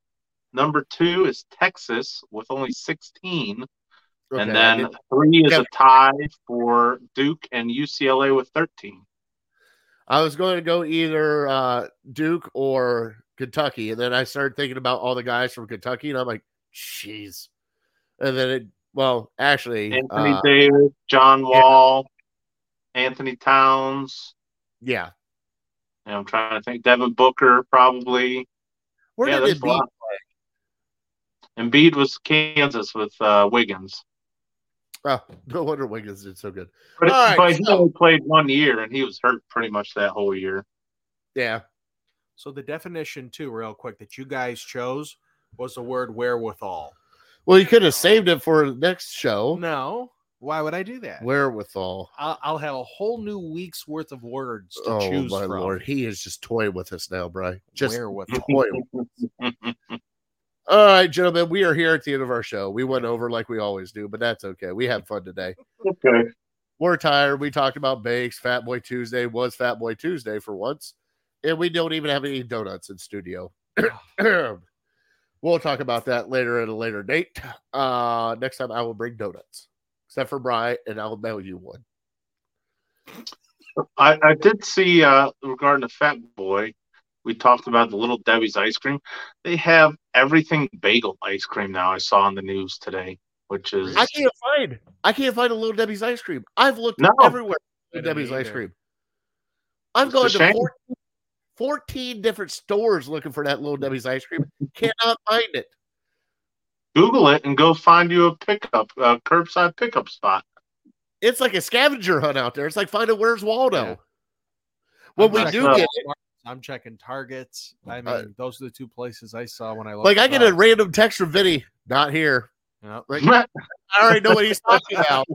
Number 2 is Texas with only 16. Okay, and then three is Yeah. a tie for Duke and UCLA with 13. I was going to go either uh, Duke or Kentucky, and then I started thinking about all the guys from Kentucky, and I'm like, jeez. And then it, well, actually, Anthony uh, Davis, John Wall, Anthony Towns. yeah. And I'm trying to think. Devin Booker probably. Where yeah, did it a be? Embiid was Kansas with uh, Wiggins, Oh, no wonder Wiggins did so good. but, All right, but he only played one year and he was hurt pretty much that whole year. Yeah. So the definition, too, real quick, that you guys chose was the word wherewithal. Well, you could have saved it for the next show. No. Why would I do that? Wherewithal. I'll, I'll have a whole new week's worth of words to Oh choose my from. lord, he is just toying with us now, Bry. Just wherewithal. toying. All right, gentlemen, we are here at the end of our show. We went over like we always do, but that's okay. We had fun today. okay. We're tired. We talked about bakes. Fat Boy Tuesday was Fat Boy Tuesday for once, and we don't even have any donuts in studio. we'll talk about that later at a later date. Uh, next time I will bring donuts, except for Bry, and I'll mail you one. I, I did see uh, regarding the Fat Boy, we talked about the Little Debbie's ice cream. They have everything bagel ice cream now. I saw on the news today, which is I can't find. I can't find a Little Debbie's ice cream. I've looked No. everywhere. Little Debbie's didn't ice cream. I've It's a gone to 14, 14 different stores looking for that Little Debbie's ice cream. Cannot find it. Google it and go find you a pickup, a curbside pickup spot. It's like a scavenger hunt out there. It's like finding Where's Waldo. Yeah. When I'm we checking do uh, get Walmart, I'm checking Targets. I mean, Uh, those are the two places I saw when I looked. like I it get a random text from Vinny, not here. Yep. Like I already know what he's talking about.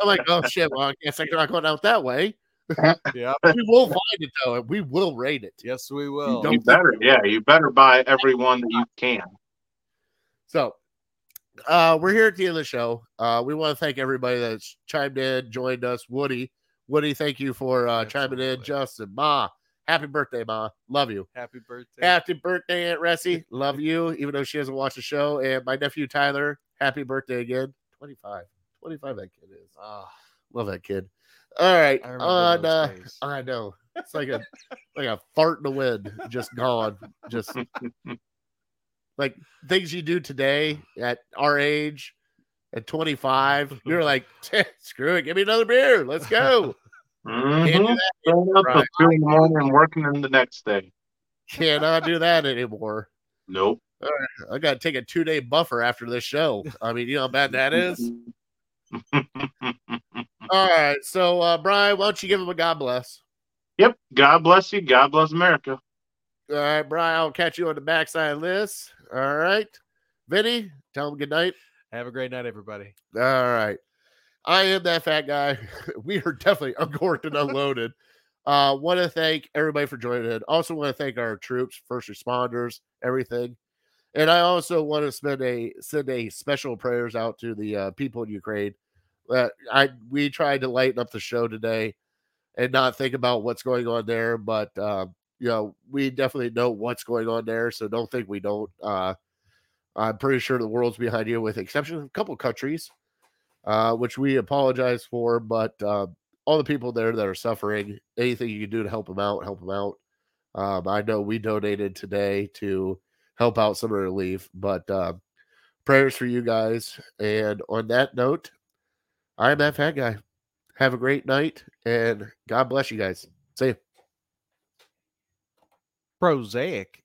I'm like, oh shit, well, I guess I'm not going out that way. Yep. We will find it though, and we will rate it. Yes, we will. don't you better, yeah, you better buy every one that you can. So uh we're here at the end of the show. Uh we want to thank everybody that's chimed in, joined us. Woody. Woody, thank you for uh chiming in. Justin, Ma. Happy birthday, Ma. Love you. Happy birthday. Happy birthday, Aunt Ressie. Love you, even though she doesn't watch the show. And my nephew Tyler, happy birthday again. 25. 25 that kid is. Ah, Love that kid. All right. I On uh, days. I know. It's like a like a fart in the wind, just gone. Just like things you do today at our age at 25, you're like, screw it, give me another beer. Let's go. Can't do Mhm. that up till Right. two in the morning and working in the next day. Cannot do that anymore. Nope. I got to take a two day buffer after this show. I mean, you know how bad that is. All right. So, uh, Brian, why don't you give him a God bless? yep. God bless you. God bless America. All right, Brian, I'll catch you on the backside of this. All right. Vinny, tell him good night. Have a great night, everybody. All right. I am that fat guy. We are definitely uncorked and unloaded. Uh, want to thank everybody for joining in. Also, want to thank our troops, first responders, everything. And I also want to spend a send a special prayers out to the uh, people in Ukraine that I we tried to lighten up the show today and not think about what's going on there, but uh, you know we definitely know what's going on there, so don't think we don't. Uh, I'm pretty sure the world's behind you, with exception of a couple countries, uh, which we apologize for, but uh, all the people there that are suffering, anything you can do to help them out, help them out. Um, I know we donated today to help out some relief, but uh, prayers for you guys. And on that note, I'm that fat guy. Have a great night and God bless you guys. See you. Prosaic